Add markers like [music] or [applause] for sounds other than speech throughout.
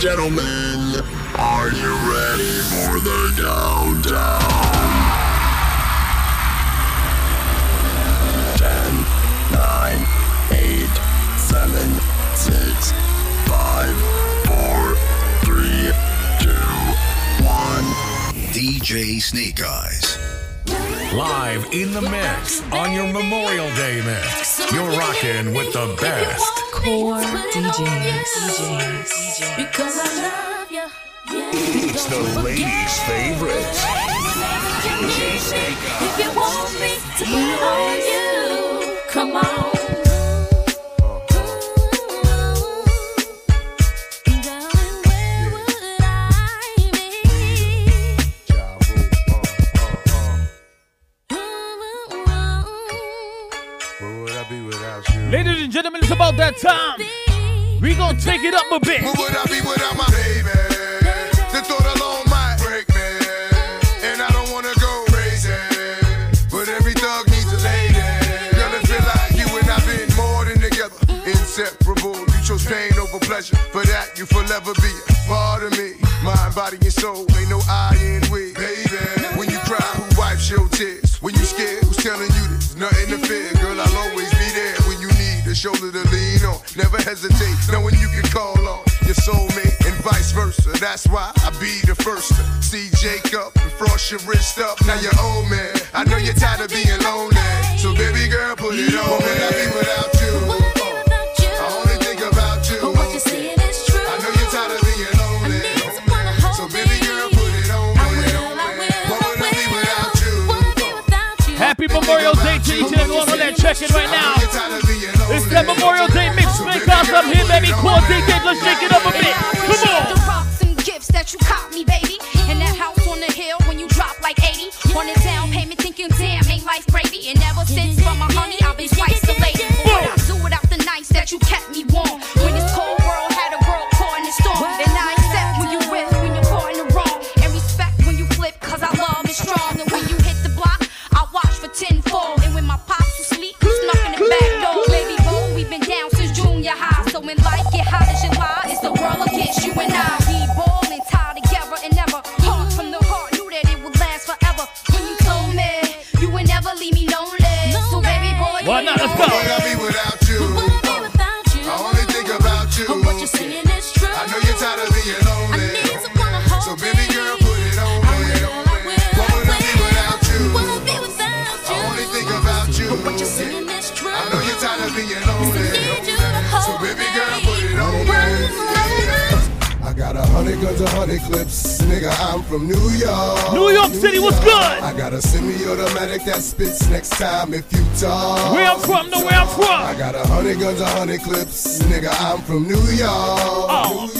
gentlemen, are you ready for the countdown? Ten, nine, eight, seven, six, five, four, three, two, one. DJ Snake Eyez. Live in the mix on your Memorial Day mix. You're rocking with the best. Core DJs. DJs. Because I love you. It's the ladies' favorite. If you want me to put on you, come on. About that time. We gonna take it up a bit. Where would I be without my baby? The thought alone might break me. And I don't wanna go crazy. But every thug needs a lady. It feel like you and I've been more than together. Inseparable. You chose pain over pleasure. For that, you forever be a part of me. Mind, body, and soul. Ain't no I in we. Baby, when you cry, who wipes your tears? When you scared, who's telling you there's nothing to fear? Girl, I'll always be there when you need a shoulder to lean. Never hesitate, knowing you can call on your soulmate and vice versa. That's why I be the first to see Jacob and frost your wrist up. Now you're old man. I know you're tired of being lonely. So baby girl, put it on. What would I be without you? Happy Memorial Day to each and every one on that check it right now. It's that Memorial Day mix. Make us up here, baby. Core DJ, let's shake it up a bit. Come on. The rocks and gifts that you caught me, baby. And that house on the hill when you drop like 80. On a down Let's go. A hundred guns, hundred clips. Nigga, I'm from New York. New York City, what's good? I got a semi-automatic that spits next time if you talk. Where I'm from, know where I'm from. I got a hundred guns, a hundred clips. Nigga, I'm from New York. Oh, man. I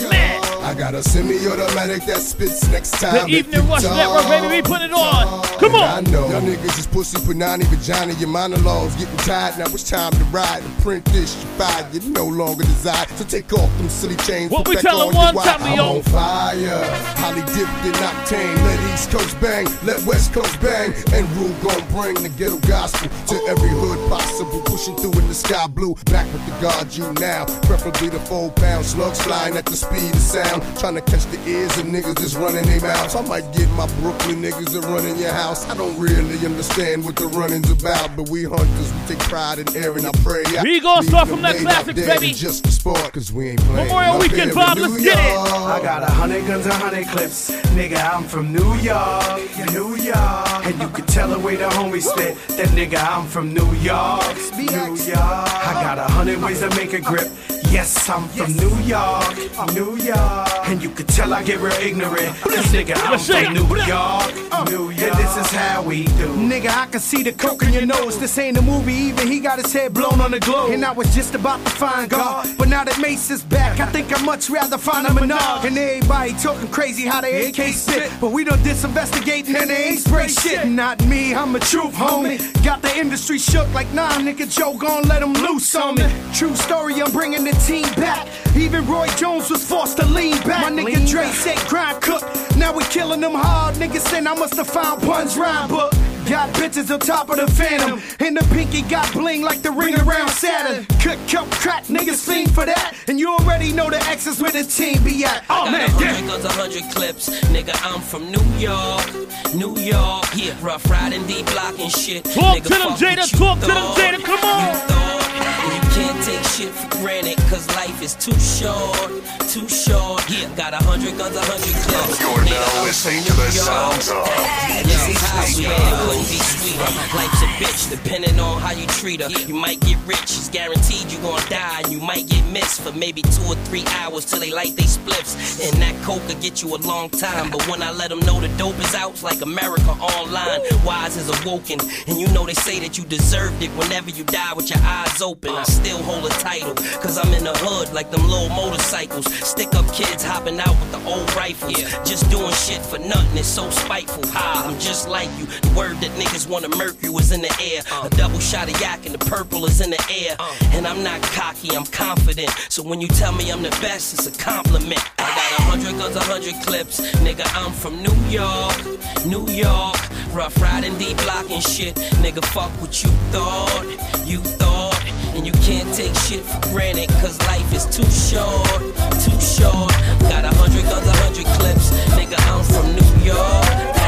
got a semi-automatic that spits next time. The Evening Rush. Network, baby, we put it on. Come And on. I know y'all niggas is pussy punani vagina. Your monologues getting tired. Now it's time to ride and print this. You fired. You no longer desire. So take off them silly chains. What we back tellin' on one time. I'm yo? on fire. Holly dipped in octane. Let East Coast bang. Let West Coast bang. And rule gon' bring the ghetto gospel to every hood possible. Pushing through in the sky blue. Back with the God you now. Preferably the four pound slugs flying at the speed of sound. Trying to catch the ears of niggas that's running their mouths. I might get my Brooklyn niggas that run in your house. I don't really understand what the running's about, but we hunters, we take pride in airing our prey. We gonna start from that laid out classics, dead baby. Just a sport, cause we ain't playing. Memorial up Weekend here in vibe, let's get it. I got a hundred guns, and a hundred clips. Nigga, I'm from New York, New York. And you can tell the way the homies spit. That nigga, I'm from New York, New York. I got a hundred ways to make a grip. Yes, I'm from New York, I'm New York. And you can tell I get real ignorant. Cause nigga, I'm from New York, uh. New York. And this is how we do. Nigga, I can see the coke in your nose. This ain't a movie, even he got his head blown on the globe. And I was just about to find God. But now that Mase is back, I think I'd much rather find a Menard. And everybody talking crazy how they AK spit. But we done disinvestigating and they ain't spray shit. Not me, I'm a truth, homie. Got the industry shook like, nah, nigga, Joe gon' let him loose on me. True story, I'm bringing the team back. Even Roy Jones was forced to lean back. My nigga Dre said grind cook. Now we killing them hard. Niggas saying I must have found Pun's rhyme book. got bitches on top of the phantom. And the pinky got bling like the ring around Saturn. Cook, cup, crack, niggas fiend for that. And you already know the X's where the team be at. Oh I man, got a yeah. hundred guns, a hundred clips. Nigga, I'm from New York. New York, yeah. Rough riding, D block and shit. Talk Nigga, to them, fuck Jada, talk to them, thought. Jada, come on. Take shit for granted, cause life is too short. Too short, yeah. Got a hundred guns, a hundred clips. You're Nigga, now listening to the sounds of is how sweet it couldn't be sweeter. Life's a bitch, depending on how you treat her. You might get rich, it's guaranteed you gonna die. And you might get missed for maybe two or three hours till they light they spliffs. And that coke could get you a long time. But when I let them know the dope is out, it's like America online. Wise is awoken. And you know they say that you deserved it whenever you die with your eyes open. I still a title, cause I'm in the hood like them little motorcycles. Stick up kids hopping out with the old rifles. Just doing shit for nothing, it's so spiteful. Ha, I'm just like you. The word that niggas wanna murk you is in the air. Uh. A double shot of yak and the purple is in the air. Uh. And I'm not cocky, I'm confident. So when you tell me I'm the best, it's a compliment. I got a hundred guns, a hundred clips. Nigga, I'm from New York, New York. Rough riding, D block and shit. Nigga, fuck what you thought, you thought. And you can't take shit for granted, cause life is too short, too short. Got a hundred a hundred clips. Nigga, I'm from New York.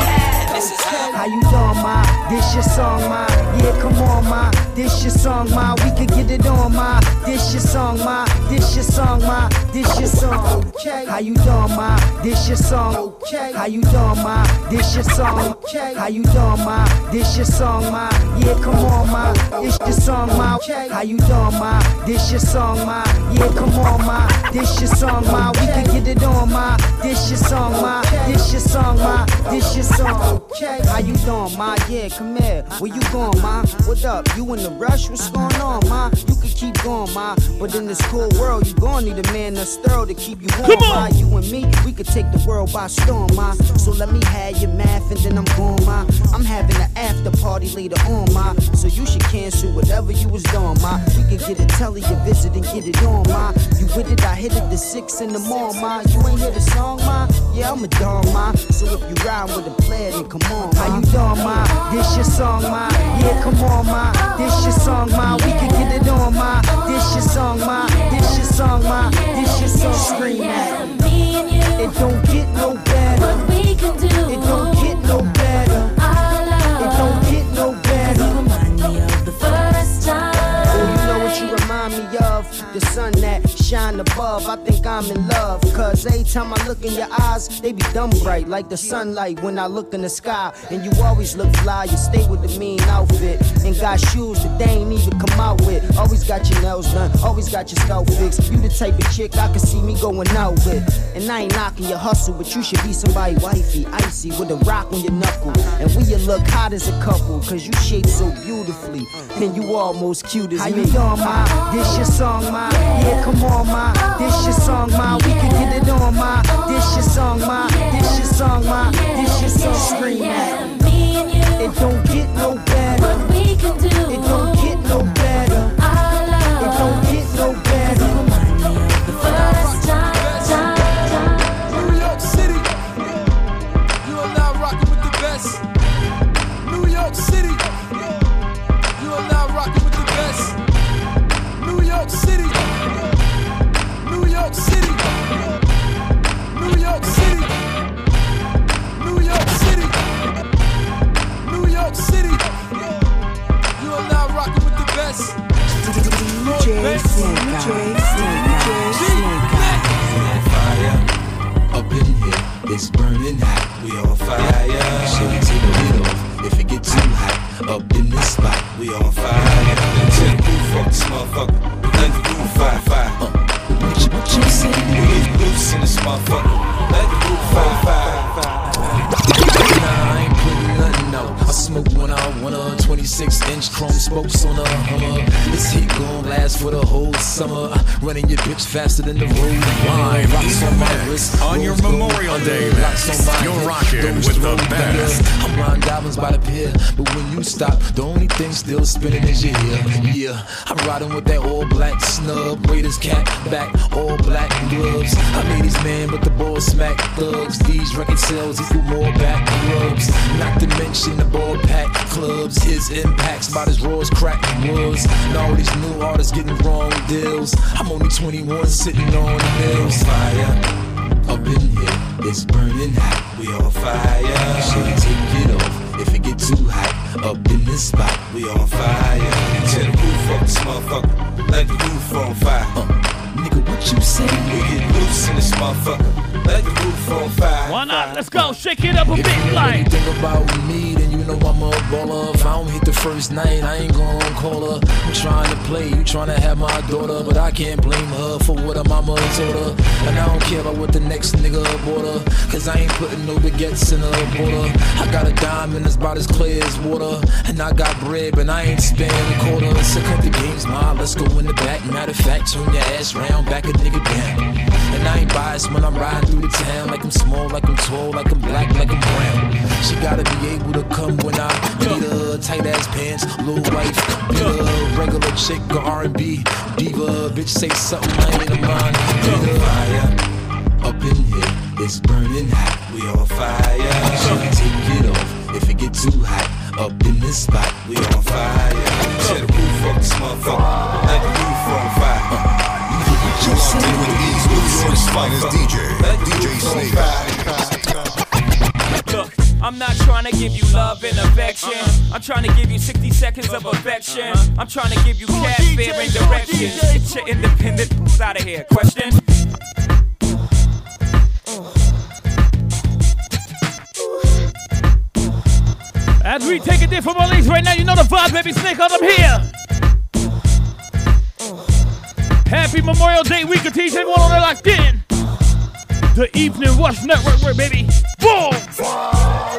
How you doing, ma? This your song, ma? Yeah, come on, ma. This your song, ma. We can get it on, ma. This your song, ma. This your song, ma. This your song. Okay. How you doing, ma? This your song. Okay. How you doing, ma? This your song. Okay. How you doing, ma? This your song, ma. Yeah, come on, ma. This your song, ma. Okay. How you doing, ma? This your song, ma. Yeah, come on, ma. This your song, ma. We can get it on, ma. This your song, ma. This your song, ma. This your song. Okay. How you doing, ma? Yeah, come here. Where you going, ma? What up? You in the rush? What's going on, ma? You can keep going, ma. But in this cool world, you gon' need a man that's thorough to keep you warm, ma. You and me, we could take the world by storm, ma. So let me have your math and then I'm going, ma. I'm having an after party later on, ma. So you should cancel whatever you was doing, ma. We could get a telly, a visit and get it on, ma. You with it, I hit it the six in the morning, ma. You ain't hear the song, ma? Yeah, I'm a dog, ma. So if you ride with a player, then come on. How you doing, ma? This your song, ma. Yeah, come on, ma. This your song, ma. We can get it on, ma. This your song, ma. This your song, ma. This your song. Scream at it. Don't above. I think I'm in love. Cause every time I look in your eyes, they be dumb bright like the sunlight when I look in the sky. And you always look fly. You stay with the mean outfit. And got shoes that they ain't even come out with. Always got your nails done. Always got your scalp fixed. You the type of chick I can see me going out with. And I ain't knocking your hustle, but you should be somebody wifey, icy, with a rock on your knuckle. And we you look hot as a couple, cause you shape so beautifully. And you almost cute as How me. you doing, ma? This your song, ma. Yeah, come on, ma. This your song, ma. We can get it on, ma. This your song, ma. This your song, ma. This your song. Scream it. Me and you. It don't get no motherfucker. Let the roof 45. 26 inch chrome spokes on a Hummer. This heat gon' last for the whole summer. Running your bitch faster than the road. Wine, rocks on my Taurus. On your Memorial Day locks on my you're rocking with the best. I'm riding diamonds by the pier, but when you stop, the only thing still spinning is your ear. Yeah, I'm riding with that all black snub, Raiders cap back, all black gloves. I made these man, but the ball smack thugs. These record sales equal more back rubs. Not to mention the ball pack clubs. His impacts about as raw as crack was. And all these new artists getting wrong deals. I'm only 21, sitting on the mills. Fire up in here, it's burning hot. We on fire. Should take it off if it get too hot. Up in this spot, we on fire. Tear the roof off this motherfucker, like the roof on fire. Uh, nigga, what you say? We get loose in this motherfucker, like the roof on fire. Why not? Let's go. Shake it up a If bit, you know like. anything about me, then you know I'm a baller. If I don't hit the first night, I ain't gon' call her. I'm trying to play, you trying to have my daughter, but I can't blame her for what her mama told her. And I don't care about what the next nigga bought her, cause I ain't putting no baguettes in her border. I got a diamond that's about as clear as water, and I got bread, but I ain't spending a quarter. So cut the games, ma, let's go in the back. Matter of fact, turn your ass round, back a nigga down. And I ain't biased when I'm riding through the town, like I'm small, like I'm tall, like I'm black, like I'm brown. She gotta be able to come when I need her. Tight ass pants, little wife, be a regular chick or R&B diva. Bitch, say something I ain't a mind. Nigga, fire up in here, it's burning hot. We on fire. Should take it off if it get too hot. Up in this spot, we on fire. Tear the roof off this motherfucker, like the roof on fire. You locked in with East New York's finest DJ, DJ Snake. Look, I'm not trying to give you love and affection. I'm trying to give you 60 seconds of affection. I'm trying to give you cash, fear, and direction. Get your independent out of here. Question? As we take it there from Orleans right now, you know the vibe, baby. Snake out, I'm here. Happy Memorial Day week of TJ One on there locked in. The Evening Rush Network, work, baby. Boom!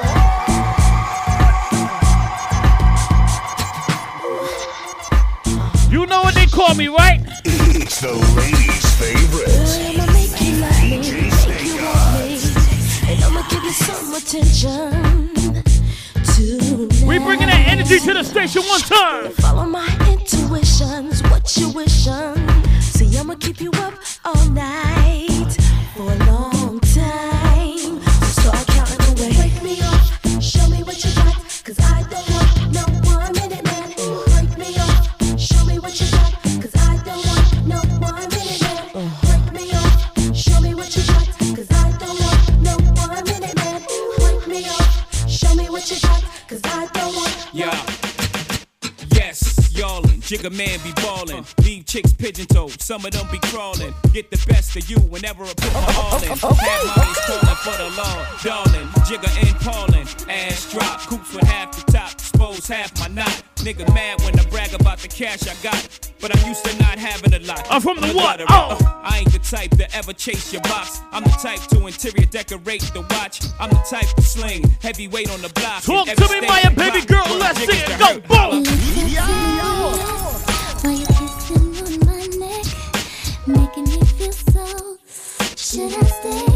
Call me, right? It's the ladies' favorite. I'ma make you love me, make you want me, and I'ma give you some attention tonight. We bringing that energy to the station one time. Follow my intuitions, what you wishing. See, I'ma keep you up all night for a long y'allin', Jigga man be ballin'. Leave chicks pigeon toed, some of them be crawlin'. Get the best of you whenever I put my all in. Have mommies callin' for the law, darling. Jigga and Paulin', ass drop, coops with half the top, expose half my knot. Nigga mad when I brag about the cash I got, but I'm used to not having a lot. I'm from the a what? gutter. Oh. Uh, I ain't the type to ever chase your box. I'm the type to interior decorate the watch. I'm the type to sling heavyweight on the block. Talk to me, stage Maya, baby girl. Let's niggas see it. to Go, hurt. boom. While Should I stay?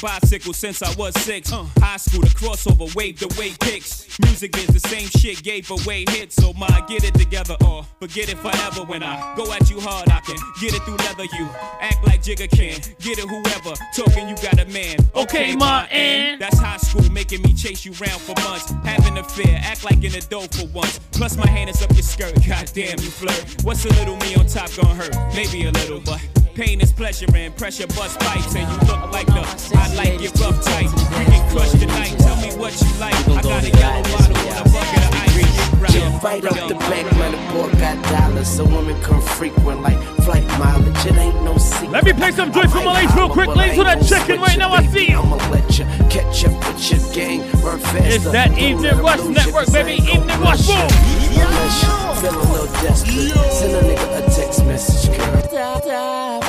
Bicycle since I was six. Uh, high school, the crossover, wave the way kicks. Music is the same shit, gave away hits. So my get it together or forget it forever. When I go at you hard, I can get it through leather. You act like Jigga can, get it whoever. Talking, you got a man. Okay, my end. That's high school, making me chase you round for months. Having a fear, act like in a dough for once. Plus my hand is up your skirt, goddamn you flirt. What's a little me on top gonna hurt? Maybe a little, but pain is pleasure and pressure bust pipes. And you look like the I like it rough tight. We can crush tonight, tell me what you like. I got a yellow bottle with a bucket of ice. Yeah, right off the back, man, the boy got dollars, so women come frequent like flight mileage. It ain't no secret. Let me play some joints from my ladies real quick. Ladies who that checking right now, I see you. I'ma let you catch up with your gang, run fast. It's that Evening Rush Network, baby. Evening Rush, boom. Feel a little desperate. Send a nigga a text message, girl.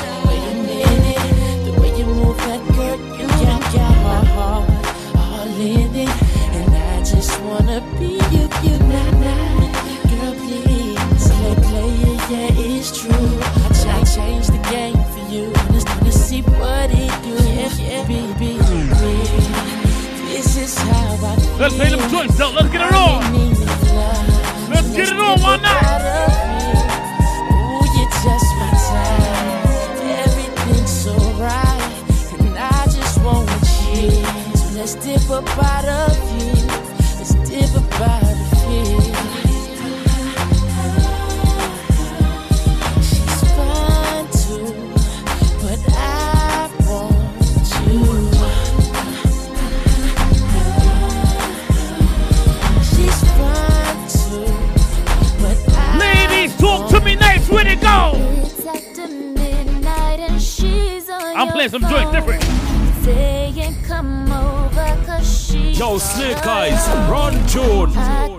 Heart all in it. And I just wanna be you, you, nah, nah. Girl, please. Play, play it, yeah, it's true. I ch- change the game for you. Wanna see what it do. Yeah, yeah, baby. This is how I Let's play them joints, though. Let's get it on. Let's get it on, why not? Ooh, you're just my type. Everything's so right, and I just want you. Let's dip up out of you. Let's dip up out Snake Eyez, run tune.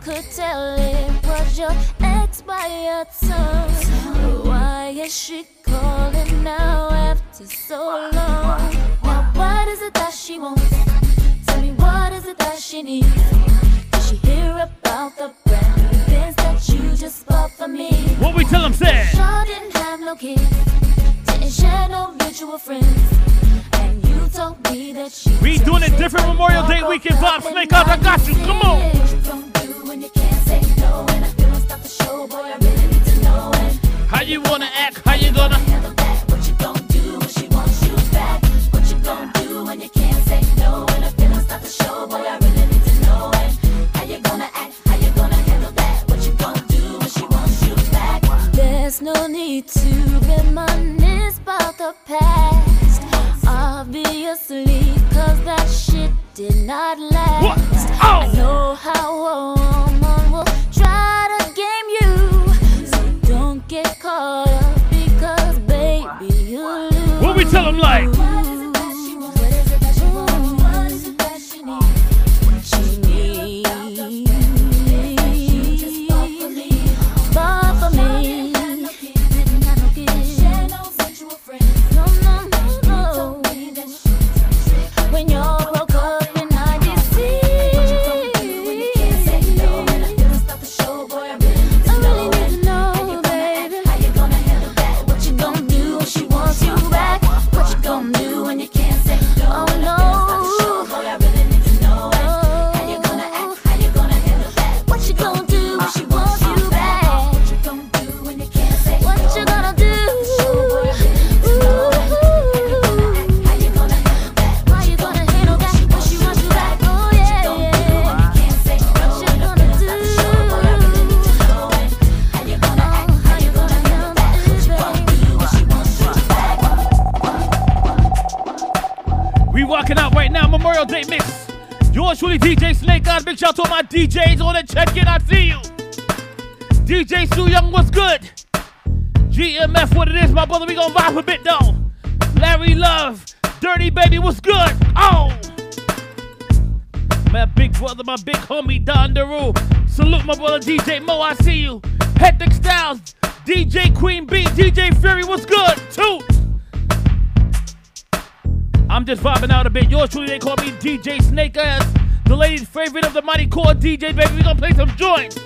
They call me DJ Snake Ass. The ladies' favorite of the mighty core DJ, baby. We gonna play some joints.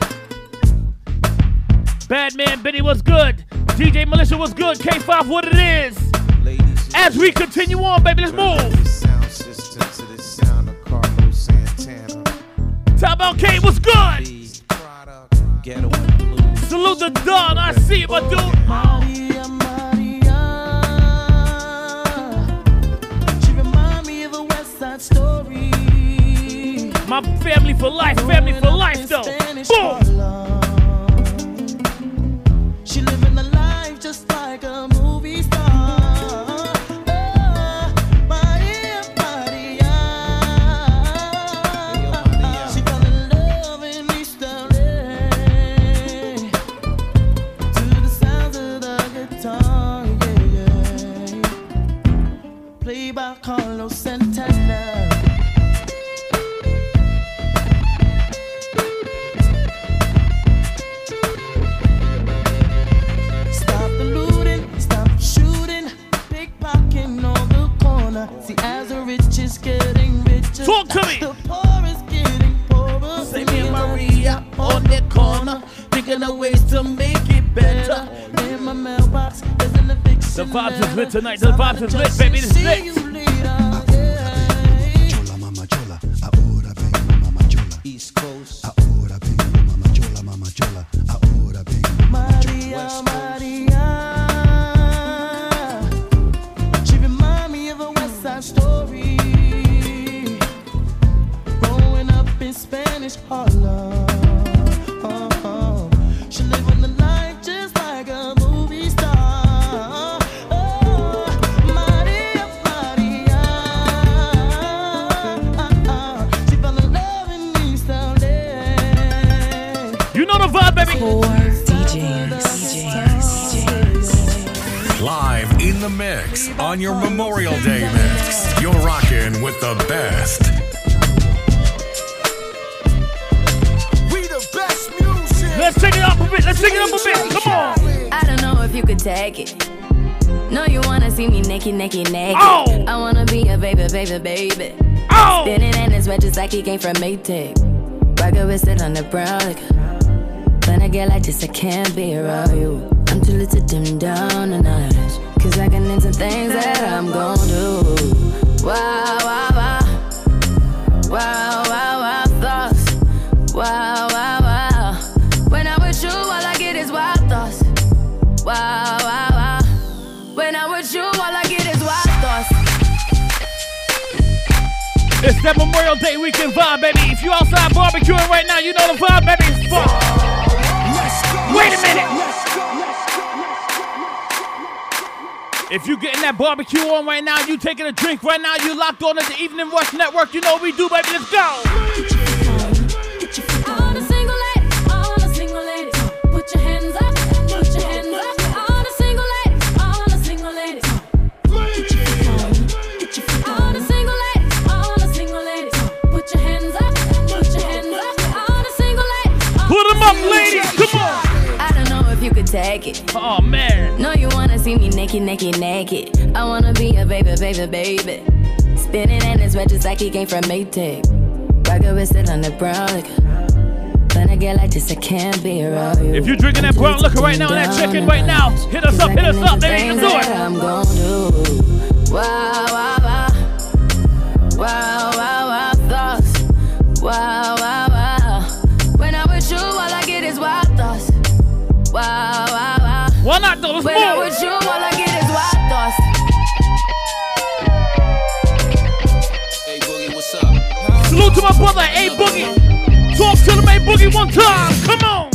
Bad man Benny was good. DJ Militia was good. K5, what it is? As we continue on, baby, let's move. Lit tonight. The vibes is lit, baby. This is lit. He came from Maytag. Rocket with it on the brown. When I get like this, I can't be around you. Barbecue on right now, you taking a drink right now, you locked on at the Evening Rush Network, you know what we do, baby. Let's go. A baby. Spinning in his red just like he came from Maytag. Rocket with it on the brown liquor. When I get like this, I can't be around you. If you drinking that brown liquor right now and that chicken right now, hit us up, hit us up, baby. Let's do it. I'm gon' do. Wow, wow, wow. Wow, my brother, A Boogie. Talk to the A Boogie one time. Come on.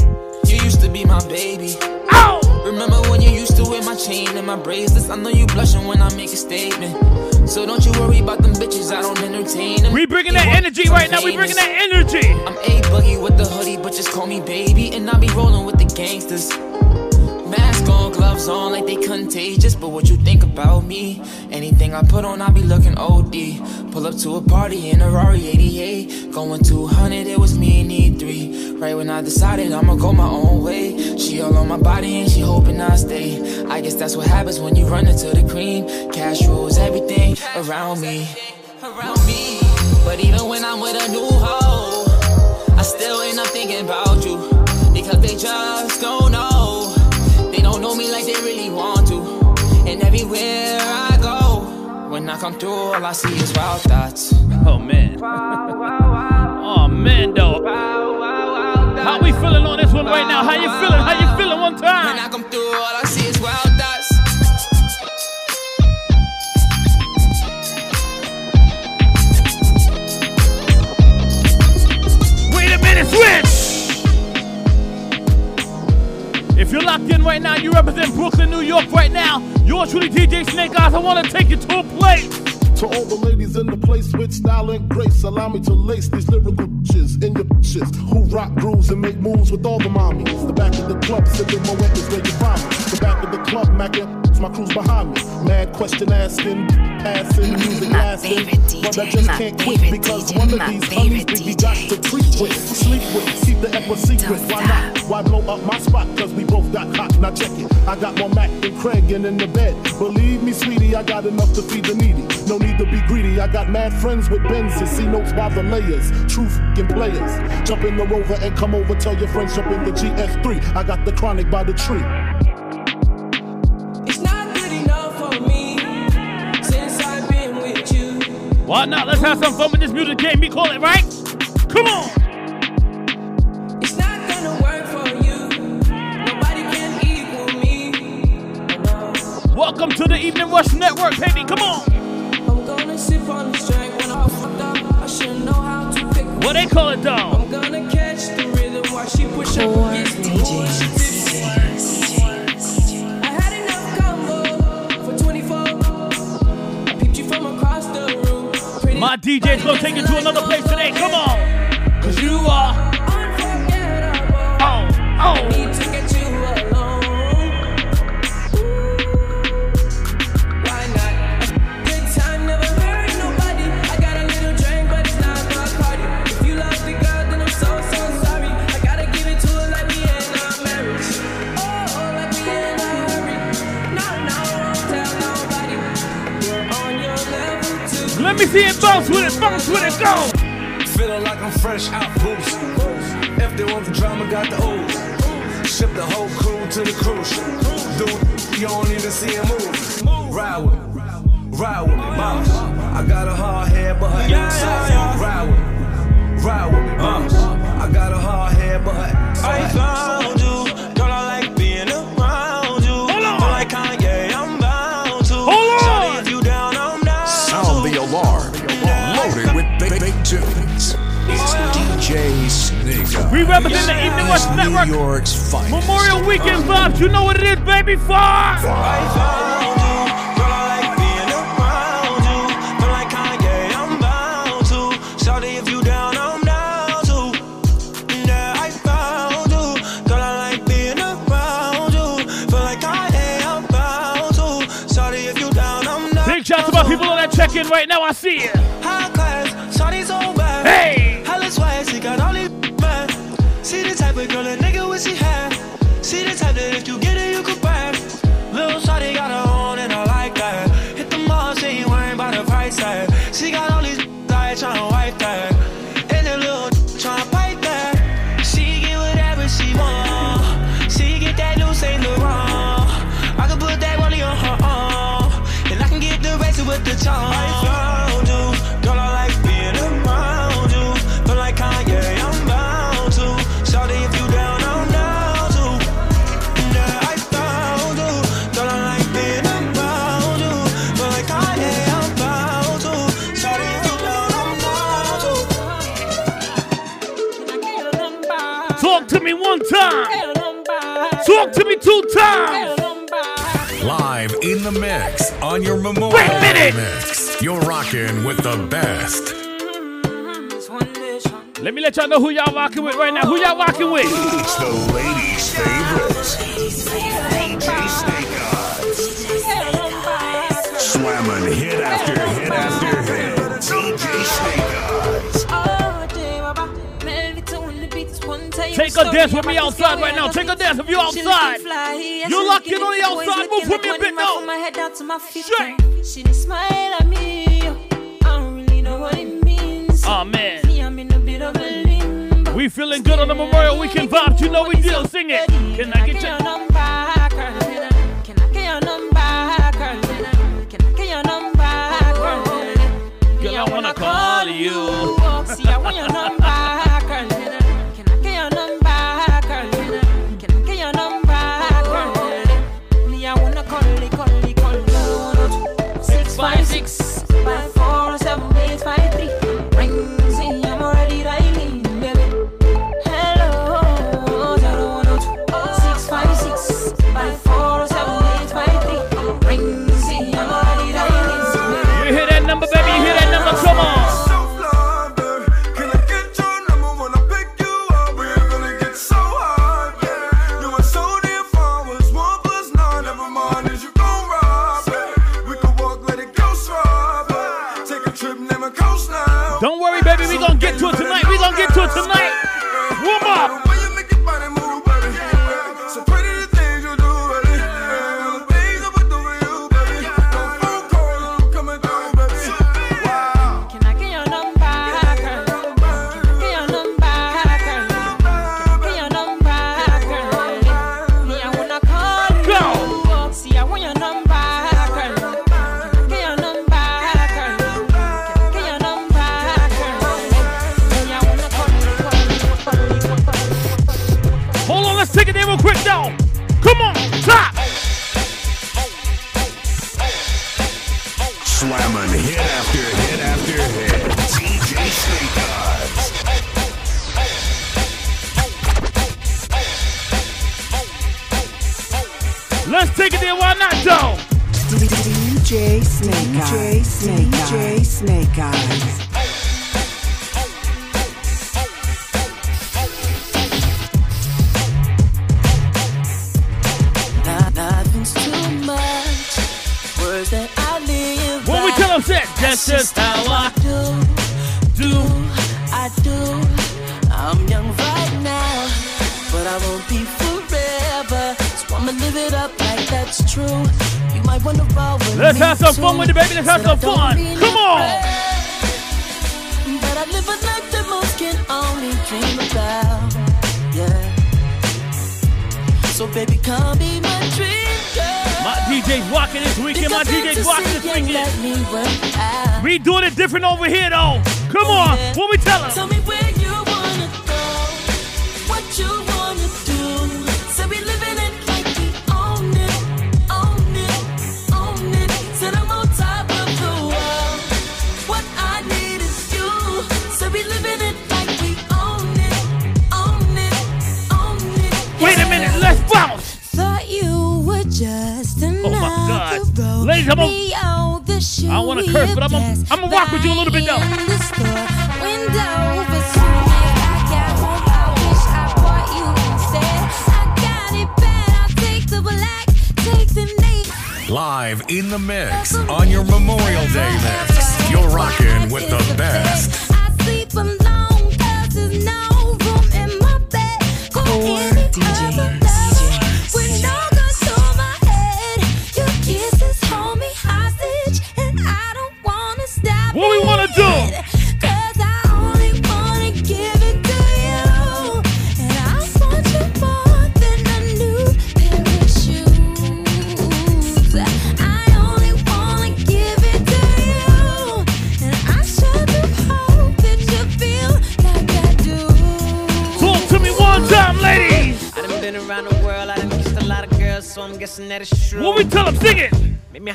You used to be my baby. Ow! Remember when you used to wear my chain and my bracelets? I know you blushing when I make a statement. So don't you worry about them bitches, I don't entertain them. We bringing that energy right now. We bringing that energy. I'm A Boogie with the hoodie, but just call me baby. And I be rolling with the gangsters. Mask on, gloves on, like they contagious. But what you think about me? Anything I put on, I be looking OD. Pull up to a party in a Rari 88. Going 200, it was me and E3. Right when I decided I'ma go my own way. She all on my body and she hoping I stay. I guess that's what happens when you run into the cream. Cash rules everything around me. Around me. But even when I'm with a new hoe, I still end up thinking about you. Because they just don't know. They don't know me like they really want to. And everywhere come through, all I see is wild thoughts. Oh man. [laughs] oh man, though. How we feeling on this one right now? How you feeling? How you feeling? One time. You're locked in right now, you represent Brooklyn, New York right now. Yours truly, DJ Snake Eyez. I want to take you to a place. To all the ladies in the place with style and grace, allow me to lace these lyrical bitches in your bitches who rock grooves and make moves with all the mommies. The back of the club, sipping my is where you find me. The back of the club, macking. My crew's behind me. Mad question asking, passing, music lasting. But I just can't quit because one of these honeys we got to treat with, sleep with, keep the epic secret. Why not? Why blow up my spot? Cause we both got hot. Now check it. I got more Mac than Craig and in the bed. Believe me, sweetie, I got enough to feed the needy. No need to be greedy. I got mad friends with Benzes. See notes by the layers. True fucking players. Jump in the rover and come over. Tell your friends jump in the GS3. I got the chronic by the tree. Why not? Let's have some fun with this music game. We call it, right? Come on. It's not gonna work for you. Nobody can equal me. Welcome to the Evening Rush Network, baby. Come on. I'm gonna sip on this drink when I'm fucked up. I should know how to pick. What they call it, though? I'm gonna catch the rhythm while she push up against me. My DJ's gonna take you to another place today. Come on. Cause you are. Oh, oh. Me see it bounce with it, bounce with it, go. Feeling like I'm fresh out boost. If they want the drama, got the ooze. Ship the whole crew to the cruise. Dude, you don't even see him move. Ride with me, ride with me, mama. I got a hard head, but her inside. Ride with me, ride with me, mama. I got a hard head, but her I We represent the Evening Rush Network. New York's finest. Memorial Weekend vibes. You know what it is, baby. Five. Feel like Kanye, I'm bound to. Shawty, if you down, Talk to me two times. Live in the mix on your Memorial Wait a minute. mix. You're rocking with the best. Let me let y'all know who y'all rocking with right now. Who y'all rocking with? It's the ladies' favorites. Dance with me outside right now. Take a dance if you outside. You locked in on the outside. Move with me a bit now. From my head down to my feet. She didn't smile at me. I don't really know what it means. Oh man. Me, I'm in a bit of a limbo. We feeling good on the Memorial Weekend vibes. You know we do. Sing it. Can I get your you? number, girl? Can I get your number, girl? Can I get your number, girl? wanna call you. See, I want your number, [laughs] tonight. Snake Eyez. DJ Snake Eyez. Let's have some fun with the baby. Let's have some fun. Come on. But I live a life that most can only dream about. Yeah. So baby, come be my dream girl. My DJ's rocking this weekend. My DJ's rocking this weekend. Let me work out. We doing it different over here, though. Come on. Oh, what we tell 'em? Ladies, I'm gonna, I don't want to curse, but I'm gonna, I'm gonna rock with you a little bit though. Live in the mix on your Memorial Day mix. You're rocking with the best.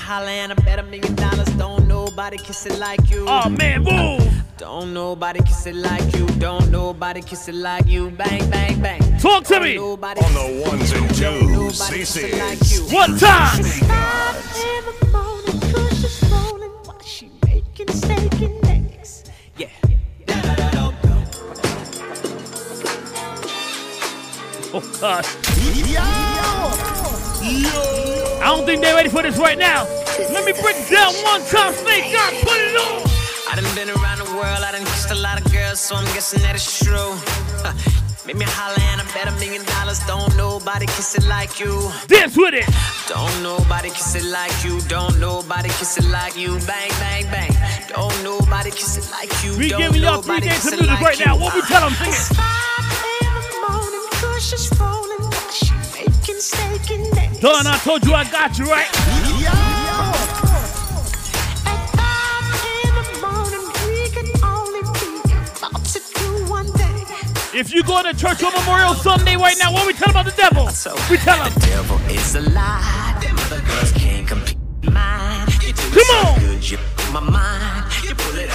Make me holler and I bet a million dollars. Don't nobody kiss it like you. Oh man, move. Don't nobody kiss it like you. Don't nobody kiss it like you. Bang, bang, bang. Talk to me. On the ones and twos, this is One time. Yeah. Oh God. I don't think they're ready for this right now. Let me break it down one time. Snake God, put it on. I done been around the world, I done kissed a lot of girls, so I'm guessing that it's true. Make me holler and I bet a million dollars. Don't nobody kiss it like you. Dance with it. Don't nobody kiss it like you. Don't nobody kiss it like you. Bang, bang, bang. Don't nobody kiss it like you. We Don't giving y'all three days kiss of it music like right now. What we tell 'em? Uh, Sing it. Son, I told you I got you right. Yo. If you go to church on Memorial Sunday right now, what we tell about the devil? We tell him. The devil is a lie. Them other girls can't compete mine. You do Come on. Good, you my mind. You pull it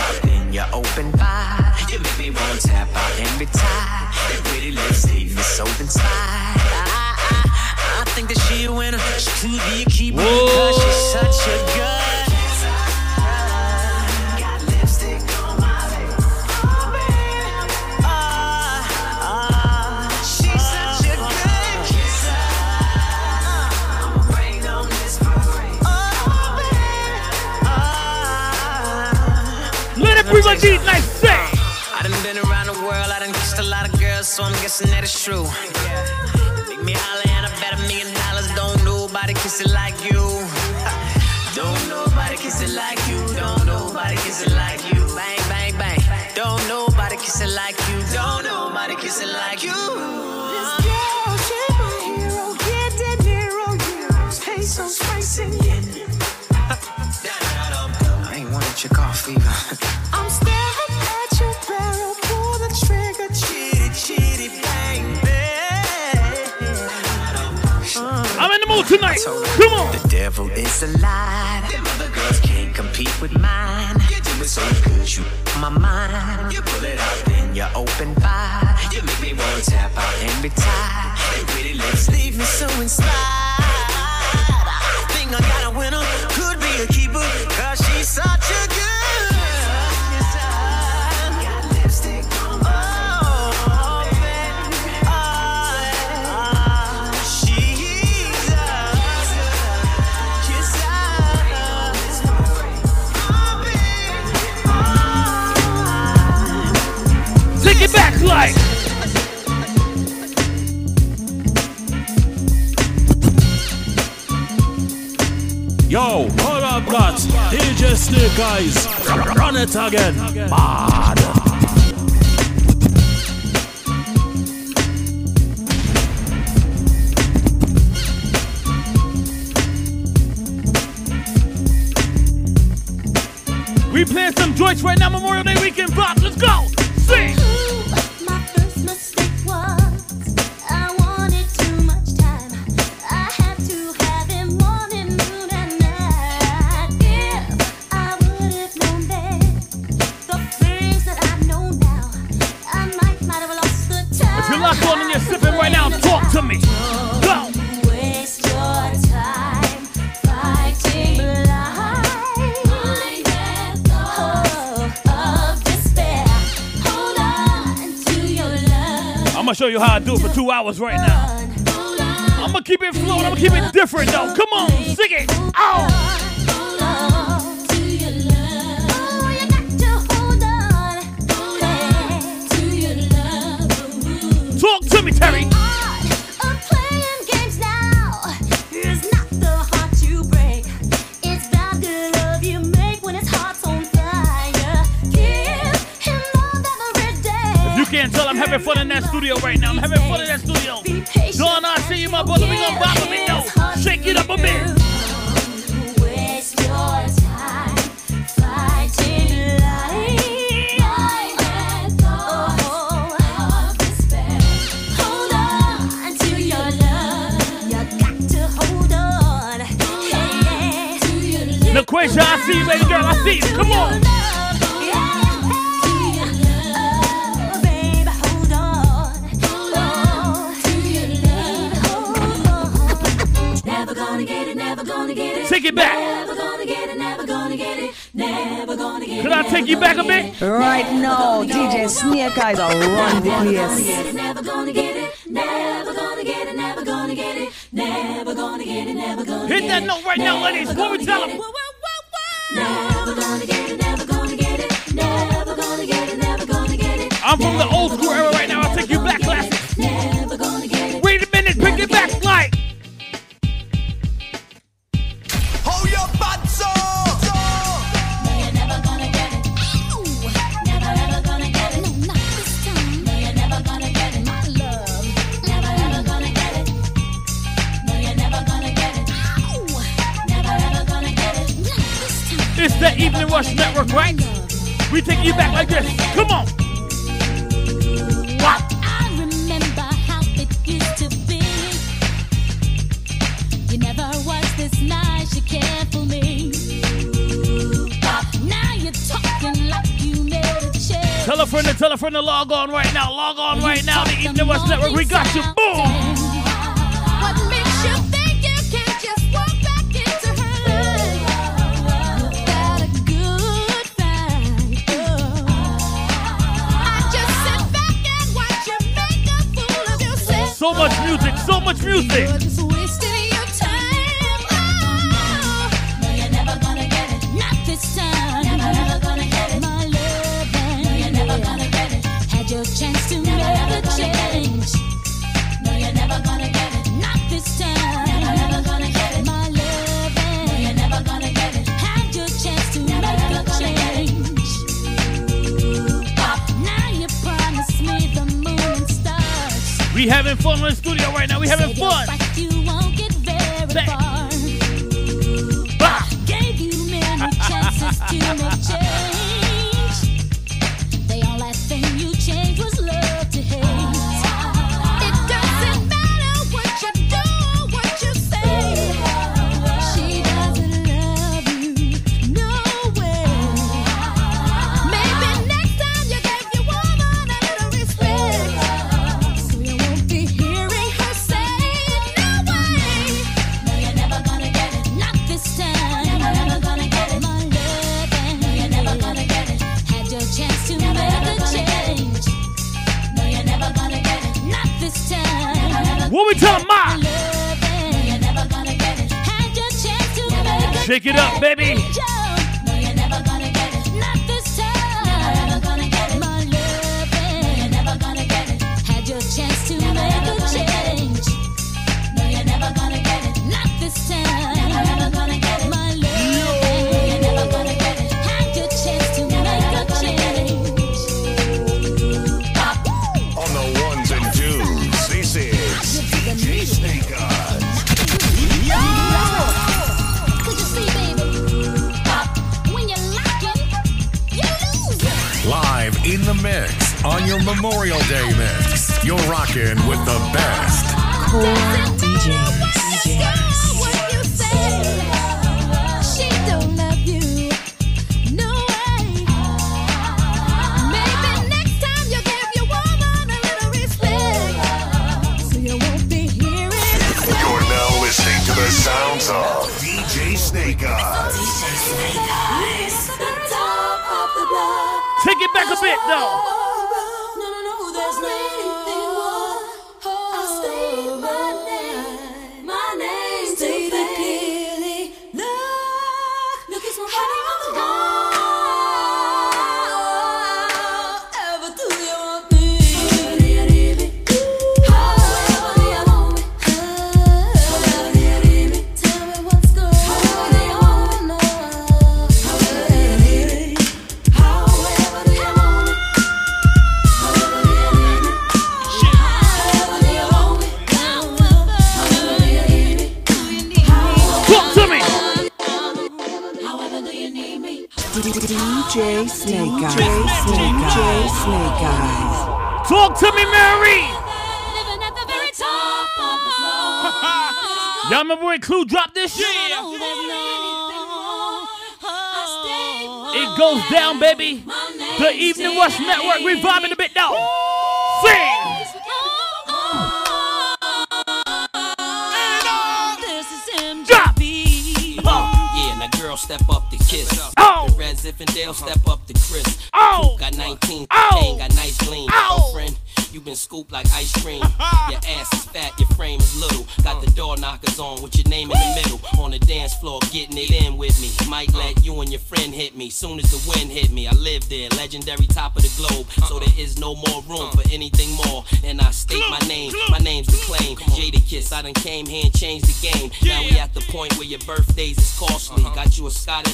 open fire. You make me want to tap out pretty lips leave me so. Think that she a winner. She could be a keeper because she's such a good. Got lipstick my lips. Baby. She's such a good kisser. I'ma bring on this parade. Baby. Let it breathe like these nice say. I done been around the world, I done kissed a lot of girls, so I'm guessing that it's true. Make me holler kiss it like you. [laughs] Don't nobody kiss it like you. Don't nobody kiss it like you. Bang, bang, bang. Don't nobody kiss it like you. Don't nobody kiss it like you. [laughs] I ain't wanted your coffee. I'm I'm in the mood tonight. Come on. The devil is a lie. Them other girls can't compete with mine. You do it so good, you my mind. You pull it out, then you open wide. You make me want to tap out every time. They pretty lips leave me so inspired. I think I got a winner, could be a keeper, cause she's such a like. Yo, hold up, Bloods. DJ Snake Eyez. Run it again. Mad. We playing some joints right now, Memorial Day weekend block. You how I do it for two hours right now. I'm gonna keep it flowing. I'm gonna keep it different though. Come on, sing it. Oh. Talk to me, Terry. Can't tell, I'm having fun in that studio right Eyes are run the up, baby.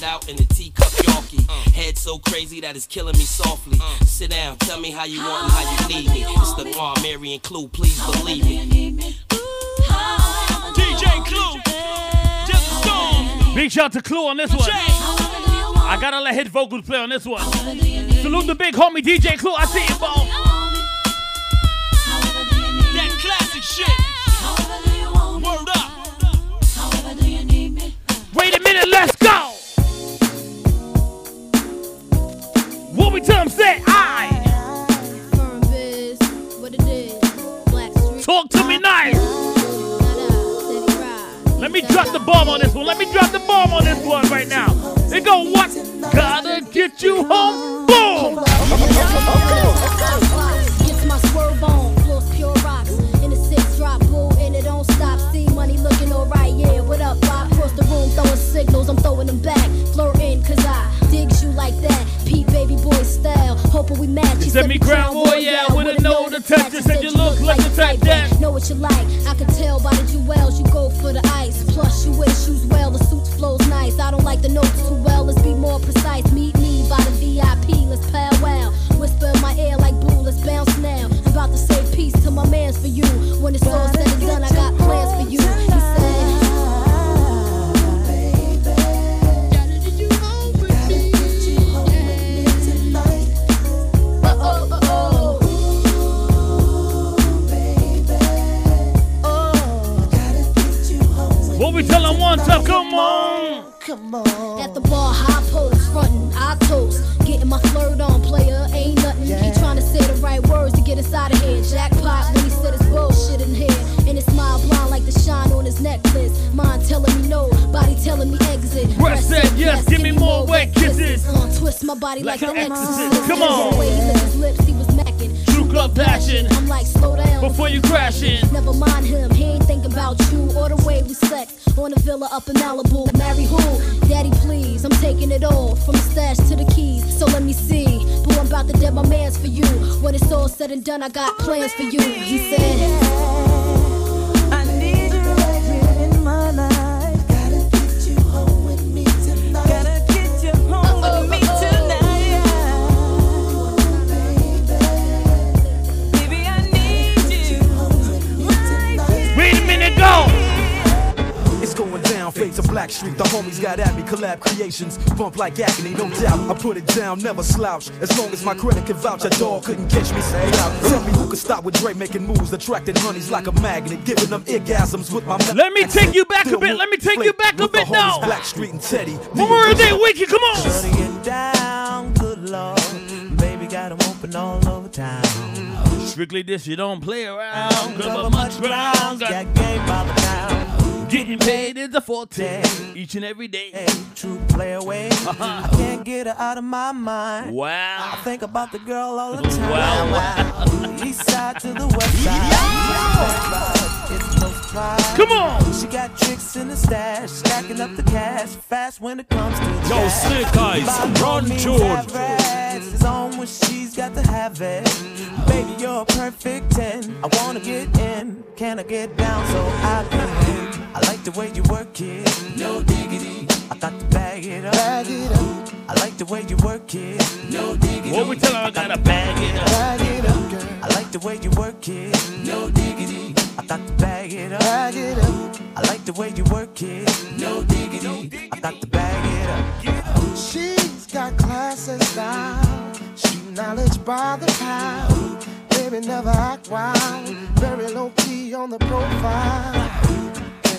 out in a teacup Yorkie. Uh. Head so crazy that it's killing me softly. Uh. Sit down, tell me how you want and how you need me. It's the Mar Mary and Clue, please believe me. DJ Clue, just storm. Big shout to Clue on this one. I gotta let his vocals play on this one. Salute the big homie DJ Clue. I see you, ball. Creations. Like agony, no doubt. I put it down, never slouch. As long as my credit can vouch, a dog couldn't catch me. Say out. Tell me who could stop with Dre making moves, attracting honeys like a magnet, giving them orgasms with my. Let me take you back a bit. Let me take you back a bit now. Blackstreet and Teddy. Memorial Day weekend, come on. Shorty get down, good lord. Baby got 'em open all over town. Strictly this, you don't play around. Cover Cover much much ground, ground. got game by the pound. Getting paid is a forte each and every day. Play away. [laughs] I can't get her out of my mind. Wow. I think about the girl all the time. Wow, wow. East side to the west side. It's. Come on. She got tricks in the stash, stacking up the cash fast when it comes to Yo, cash. Snake Eyez, By run, George. It's on when she's got to have it. Baby, you're a perfect 10. I wanna get in. Can I get down so I can? I like the way you work it. No diggity. I got to bag it up. Bag it up. I like the way you work it. No diggity. What we tell her, I gotta bag it up. Bag it up, girl. I like the way you work it. No diggity. I got to bag it up. Bag it up. I like the way you work it. No diggity. I got to bag it up. She's got class and style, street knowledge by the pound. Baby never act wild, very low key on the profile.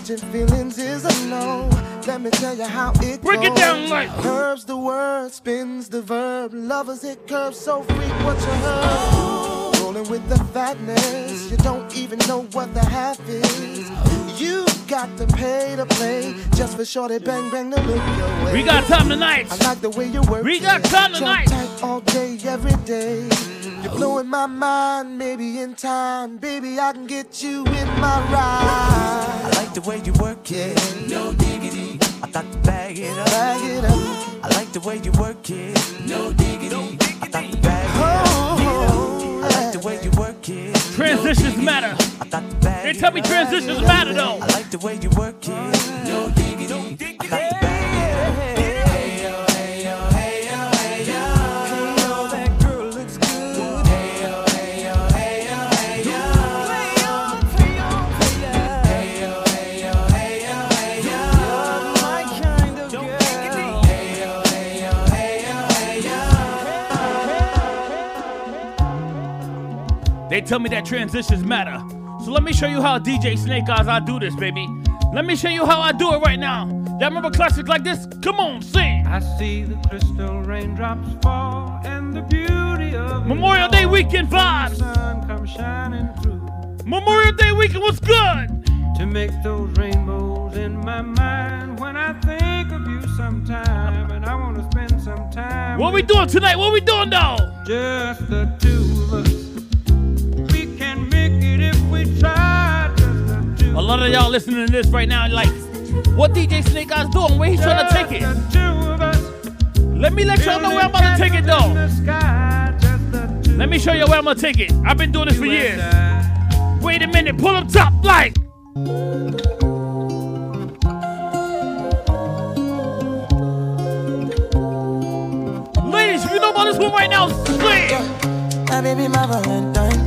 Catching feelings is a no. Let me tell you how it Break it down like- curves the word, spins the verb. Lovers it curves so freak what you heard. Rolling with the fatness, you don't even know what the half is. You got to pay to play just for shorty bang bang to look your way. We got time tonight. I like the way you work. We got it. time Jump tonight. tight all day, every day. You're blowing my mind, maybe in time, baby I can get you in my ride. I like the way you work it. No diggity. I got to bag it up. Bag it up. I like the way you work it. No diggity. I got to bag it up. Oh, I like the way you work it. Transitions matter. They tell me transitions matter though. I like the way you work it. No diggity. I got to bag They tell me that transitions matter. So let me show you how DJ Snake Eyez I do this, baby. Let me show you how I do it right now. Y'all remember classics like this? Come on, sing. I see the crystal raindrops fall and the beauty of Memorial Day weekend vibes. sun comes shining through Memorial Day weekend was good. to make those rainbows in my mind when I think of you sometime and I want to spend some time What we doing tonight? What we doing though? Just the two of us. A lot of y'all listening to this right now, like, what DJ Snake Eyez doing? Where he trying to take it? Let me let y'all know where I'm about to take it though. Let me show you where I'm gonna take it. I've been doing this for years. Wait a minute, pull up top like. Ladies, if you know about this one right now, say it. My baby, my Valentine.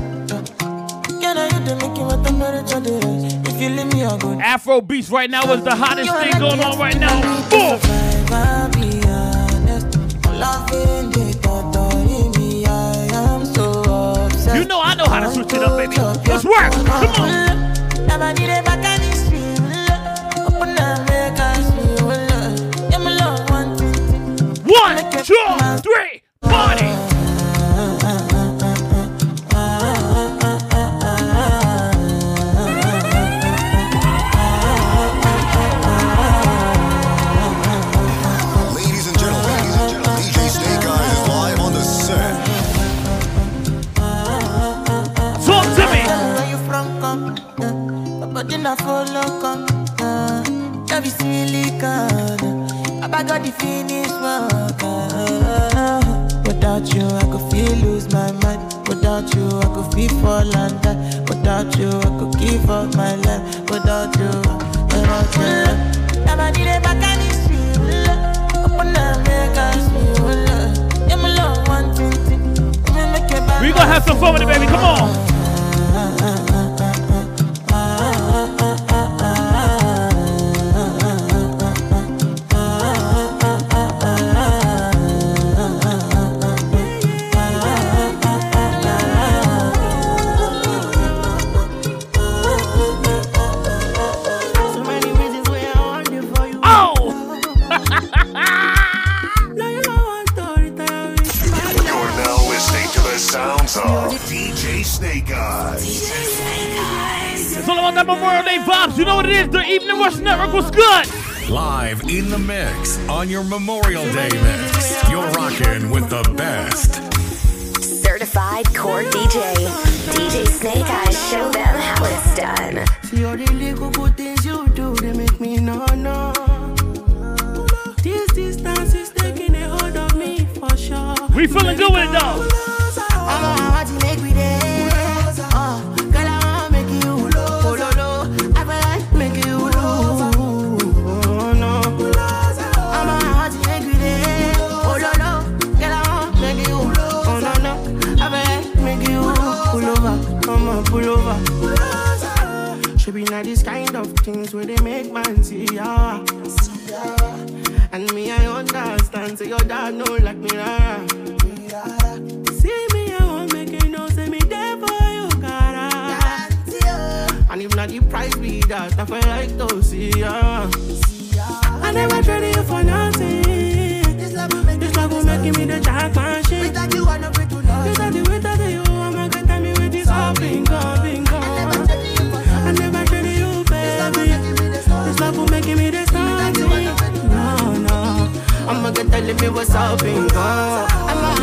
Afro beats right now is the hottest thing going on right now. Boom. You know I know how to switch it up, baby. Let's work. Come on. Never did it Uh, but follow, come. Uh, is silicon. Got the finish work. Uh, without you, I could feel lose my mind. Without you, I could feel fall and die. Without you, I could give up my life. Without you, without you. Make it back. We gonna have some fun with it, baby. Come on. DJ Snake Eyez. It's all about that Memorial Day vibes. You know what it is? The Evening Rush Network was good. Live in the mix on your Memorial Day mix. You're rocking with the best. Certified core DJ. DJ Snake Eyez, show them how it's done. See all the little good things you do, they make me no no. This distance is taking a hold of me for sure. We feeling good with it though. Pull over. Should be not this kind of things where they make man see ya. And me, I understand. So your dad know like me, rara. See me, I won't make you know. Say me there for you, cara. And if not the price be that, I feel like to see ya. I never traded you for nothing. This love will make, this love will make me the jackpot shit. Without you, I know free to love. Without you, without you, no. I'm not gonna tell me what's up. I'm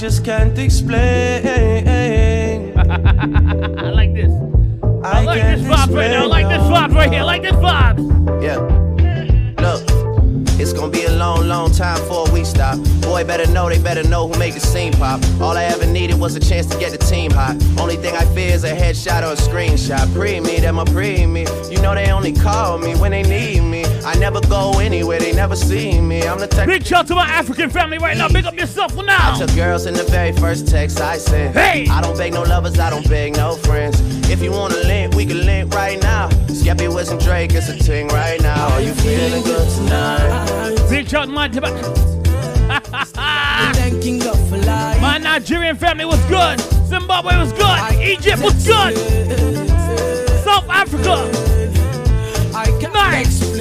just can't explain. [laughs] I like this. I, like this vibe right now. I like this vibe right here. I like this vibe. Yeah. Look, it's gonna be a long, long time before we stop. Boy, better know, they better know who make the scene pop. All I ever needed was a chance to get the team hot. Only thing I fear is a headshot or a screenshot. Pre me, them a pre me. You know they only call me when they need me. I never go anywhere, they never see me. I'm the type. Big shout to my African family right now. Big up yourself for now. I took girls in the very first text I sent. Hey! I don't beg no lovers, I don't beg no friends. If you wanna link, we can link right now. Skeppy with some Drake, it's a ting right now. Are you feeling good tonight? Big shout to my [laughs] Thanking God for life. My Nigerian family was good. Zimbabwe was good. Egypt was good. South Africa. Nice.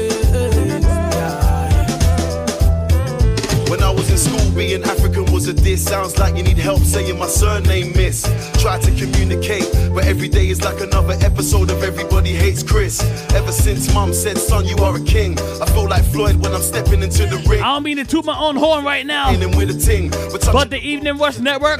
Being African was a diss. Sounds like you need help saying my surname, miss. Try to communicate, but every day is like another episode of Everybody Hates Chris. Ever since mum said, son, you are a king, I feel like Floyd when I'm stepping into the ring. I don't mean to toot my own horn right now. Ting, but, But the Evening Rush Network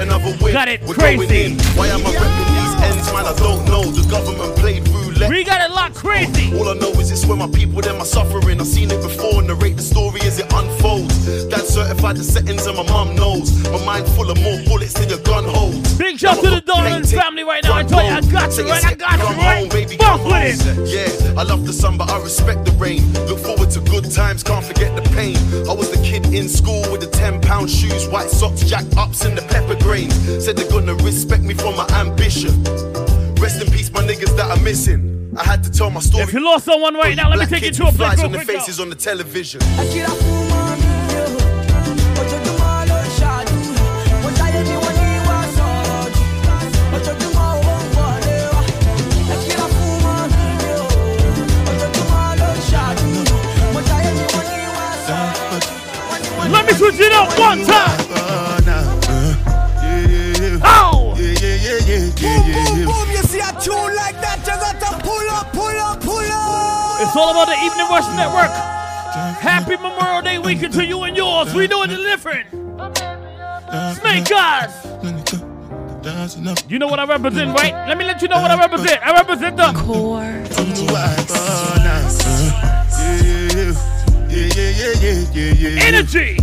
got it We're crazy. Why am I repping these ends, man? I don't know. The government played roulette. We got it locked crazy. All I know is it's where my people, them are suffering. I've seen it before, narrate the story as it unfolds. Dad certified the settings and my mum knows. My mind full of more bullets than your gun holds. Big shout to the Darling family right now. I tell you, I got you right. I got you right. baby, Fuck with it. Yeah, I love the sun, but I respect the rain. Look forward to good times, can't forget the pain. I was the kid in school with the 10 pound shoes, white socks, jack ups, and the pepper grains. Said they're gonna respect me for my ambition. Rest in peace, my niggas that are missing. I had to tell my story. If you lost someone right now, let me Black take you kids to a with place flies real on their quick. yo. faces on the television. Let me switch it up one time. Tune like that, you got to pull up, pull up, pull up. It's all about the Evening Rush Network. Happy Memorial Day weekend to you and yours. We doing it different. Snake Eyez. You know what I represent, right? Let me let you know what I represent. I represent the core. Energy.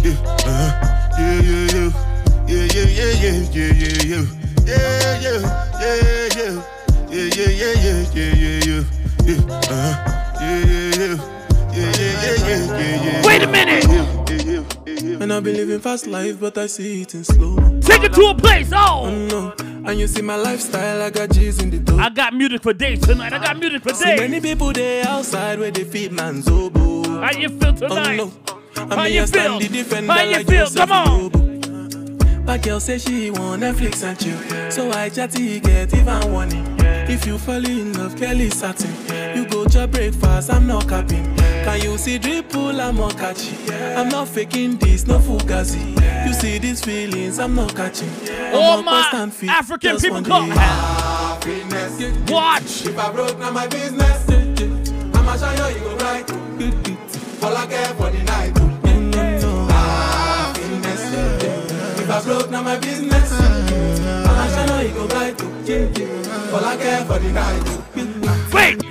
Wait a minute. And I've been living fast life, but I see it in slow. Take it to a place. Oh. no. And you see my lifestyle, I got G's in the door. I got music for days tonight. I got music for See days. many people there outside where they feed man's oboe. How you feel tonight? Oh, no. How I you mean, feel? stand the defender How you like feel? Joseph Come on. Yobo. My girl say she want Netflix and chill. So I chatty get even warning. If you fall in love, Kelly satin. You go to breakfast, I'm not capping. Can you see dripple, I'm not catching. I'm not faking this, no fugazi. You see these feelings, I'm not catching. I'm oh All my feet, African people come. Happiness. Watch. If I broke, now my business. I'ma show you, you go right. All I care for the night. Happiness. If I broke, now my business. I'ma you, you go right. All I care for the night. Wait.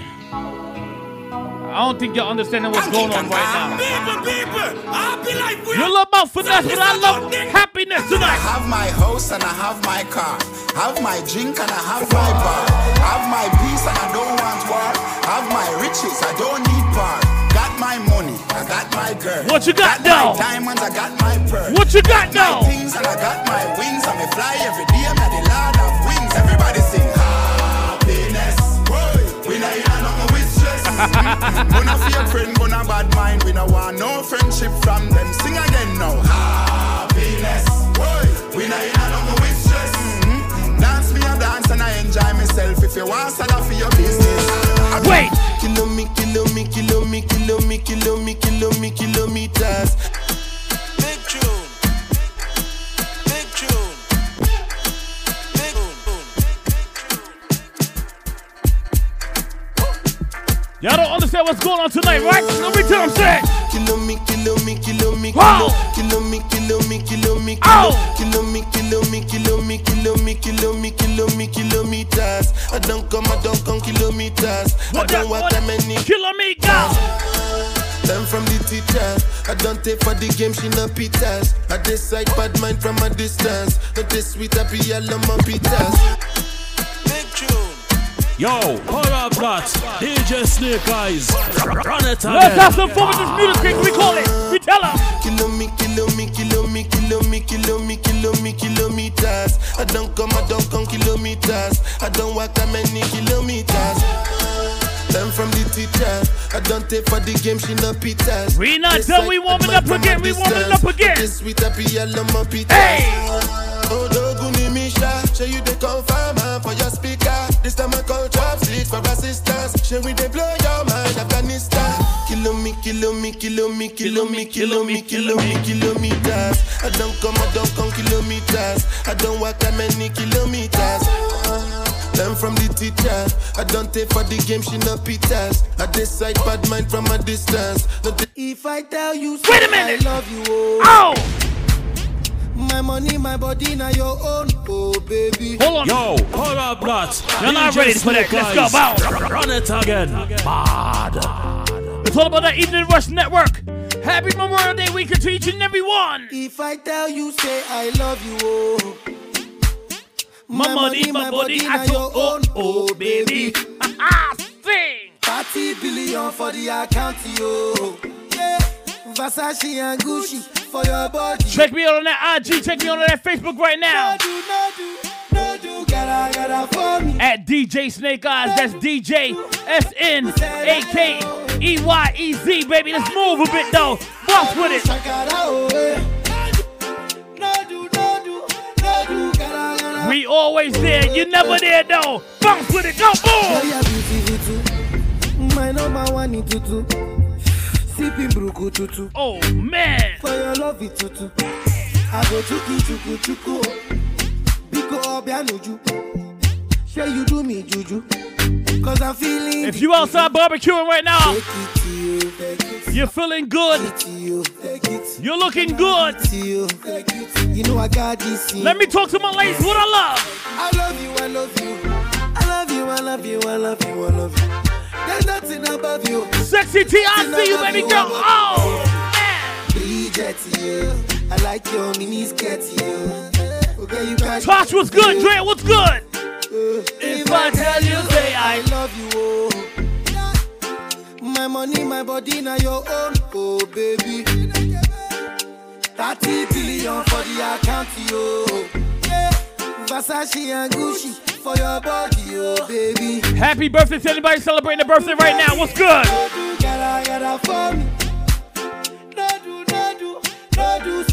I don't think you're understanding what's going on right now. People, people, I be like we You love about finesse, but I love happiness I tonight. have my house and I have my car. Have my drink and I have my bar. Have my peace and I don't want war. Have my riches, I don't need bar. Got my I got my girl. What you got got now? diamonds, I got my pearl. What you got got now? Things and I got my wings. And me fly every day, I'm the lord of wings. Everybody sing happiness. We not in a nothing with stress. Gonna fear friend, gonna bad mind. We no want no friendship from them. Sing again now. Happiness. We not in a nothing with stress. Mhm. Dance me a dance and I enjoy myself. If you want, stand up for your business. Wait. Kilo me, kilo me, kilo me, kilo me, kilo me, kilo me, kilometers. Big tune. Big tune. Big Y'all don't understand what's going on tonight, right? Let me tell them say. Kilo me, kilo me, kilo me, Wow. kilo me, kilo me, kilo me, Ow. kilo me, kilo me, kilo me, kilo me, kilo me, kilo me, kilometers. I don't come, I don't come kilometers. I What don't that- walk what- that many Kilometers. Learn from the teacher. I don't take for the game, she no pitas. I decide bad mind from a distance. Not this sweet, happy, I love my pitas. Yo, hold up that. DJ Snake Eyez. Run it again. Let's have some fun with this music, we call it. We tell them. Kilo me, kilo me, kilo me, kilo me, kilo me, kilo me, kilometers. I don't come, I don't come kilometers. I don't walk that many kilometers. Learn from the teacher. I don't take for the game, she no pitas. We not done, side, we warming up again, we warming up again. This sweet happy, love my pitas. Hey! Oh, Doguni Misha, show you the confirm for your speaker. This time I call drop sleep for assistance. Show we they blow your mind, Afghanistan. Kilo me, kilo me, kilo me, kilo me, kilo me, kilo me, kilometers. I don't come, I don't come kilometers. I don't walk that many kilometers. Learn from the teacher. I don't take for the game, she no pitas. I decide bad mind from a distance. Not If I tell you, Wait a minute. I love you, oh. Oh! My money, my body, now your own, oh baby. Hold on. Yo, hold up that. You're not ready for that. Snake Let's go, Eyes. bounce. Run it again. Mad. It's all about that Evening Rush Network. Happy Memorial Day weekend to each and every one. If I tell you, say I love you, oh. My money, my body, I your own, oh, oh baby. Sing. 30 billion for the account, yo. Yeah. Versace and Gucci for your body. Check me out on that IG. Check me out on that Facebook right now. No do, no do, no do, gotta, gotta for me. At DJ Snake Eyez, that's DJ S N A K E Y E Z, baby. Let's move a bit though. Bounce with it. Oh, eh. We always there. You never there though. Bounce with it. Go boom. My number one in tutu. Sipping bruku tutu. Oh man. For your love it tutu. I go chuku chuku chuku. Biko obianuju. Say you do me juju. Cause I'm feeling. If you outside barbecuing right now, you're feeling good. You're looking good. You know I got this. Let me talk to my ladies. What I love. I love you, I love you. I love you, I love you, I love you, I love you. There's nothing above you. Sexy T, I see you, baby girl. Oh, Bridget, yeah. I like your mini skirt, yeah. Okay, you guys. Tosh, what's good? Dre, what's good? If I tell you, say I love you, oh. My money, my body, now your own, oh baby. 30 billion for the account, yo. Yeah. Versace and Gucci for your body, oh baby. Happy birthday to anybody celebrating a birthday right now. What's good? Gotta, gotta for me. No do, no do, no do,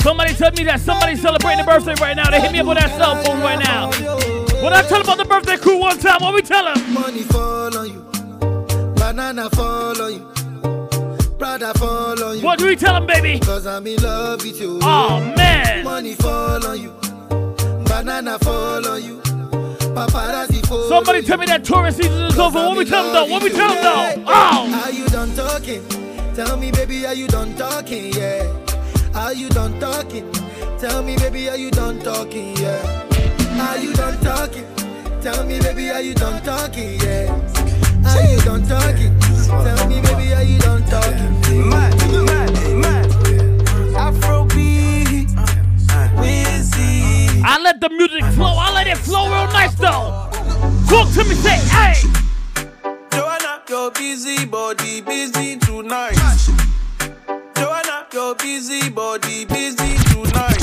Somebody tell me that somebody's celebrating a birthday right now. They hit me up on that cell phone right now. When I tell them about the birthday crew one time, what we tell them? Money fall on you, banana fall on you, Prada fall on you. What do we tell them, baby? Cause I'm in love with you. Oh, man. Money fall on you, banana fall on you, paparazzi fall Somebody on tell me that tourist season is over. What we tell them though? What we tell them though? Oh! Are you done talking? Tell me, baby, are you done talking? Yeah. Are you done talking? Tell me, baby, are you done talking? Yeah. Are you done talking? Tell me, baby, are you done talking? Yeah. Are you done talking? Tell me, baby, are you done talking? Mad, mad, mad. Afrobeat, Wizzy. I let the music flow. I let it flow real nice though. Talk to me, say, hey. Joanna, your busy body busy tonight. Joanna, your busy body busy tonight.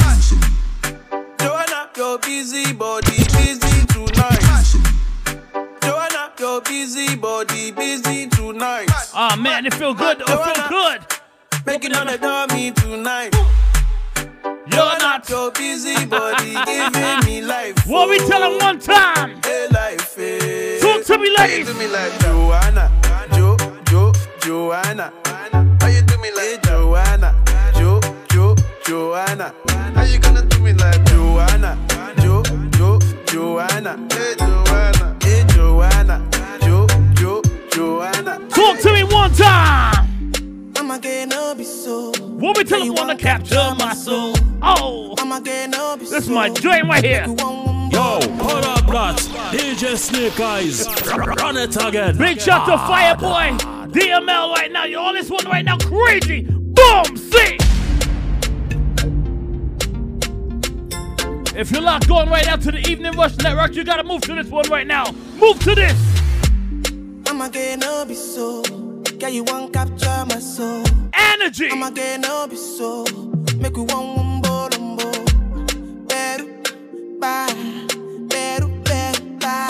Joanna, your busy body busy tonight. Joanna, your busy body busy tonight. Oh man, it feel good. It feel good. Making on the dummy tonight. You're not your busy body [laughs] giving me life. What we tell them one time? Hey, life, eh. Talk to me, ladies. How you do me like Joanna, Jo, Jo, Joanna. How you do me like Joanna, Jo, Jo, Joanna. How you gonna do me like Joanna, Jo, Jo, Joanna. Hey, Joanna, hey, Joanna, Jo, Jo, Joanna. Talk to me one time. I'ma get no be so. What we tell them wanna capture my soul? Oh, I'ma get no be this is my joint right here. Yo, hold up, that. DJ Snake Eyez. Run it again. Big shout to ah, Fireboy, DML right now. You all this one right now, crazy. Boom, see. If you're locked on right now to the Evening Rush Network, you gotta move to this one right now. Move to this. I'ma no be so. Girl, you want capture my soul. Energy. I'ma no be so. Make we one umbo umbo. Beru, ba, beru, beru, ba.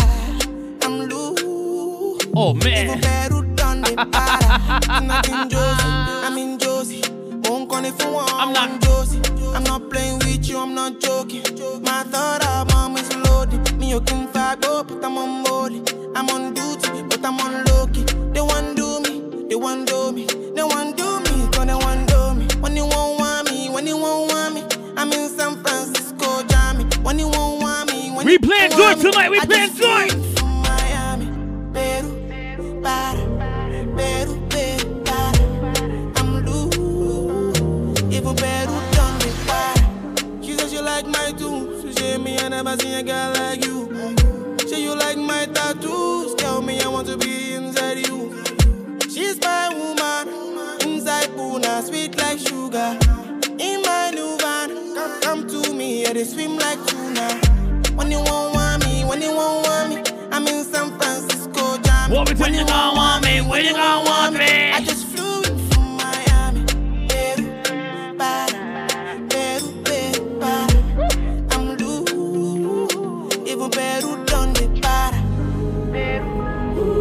I'm loose. Oh man. Even beru done the [laughs] para. I'm not in Josie. I'm in Josie. Won't call if you want. I'm not Josie. I'm not playing with you. I'm not joking. My thought of mom is loaded. Me you can fight, but I'm on molly. I'm on duty, but I'm on low key. They want do me. They want do me. They want do me. Cause they want do me. When you won't want me. When you won't want me. I'm in San Francisco, Jammy. When you won't want me. When We playing good tonight. We playing good. flew in from Miami, Peru, para, Peru, Peru, para. I'm loose. Even Peru done me para. She said she like my tunes. She said me I never seen a girl like you. Say you like my tattoos. Tell me I want to be inside you. She's my woman. Inside Puna, sweet like sugar. In my new van, come, come to me. Yeah, they swim like tuna. When you won't want me, when you won't want me, I'm in San Francisco, Jammy. What we tell you gonna want me? When you gonna want me? I just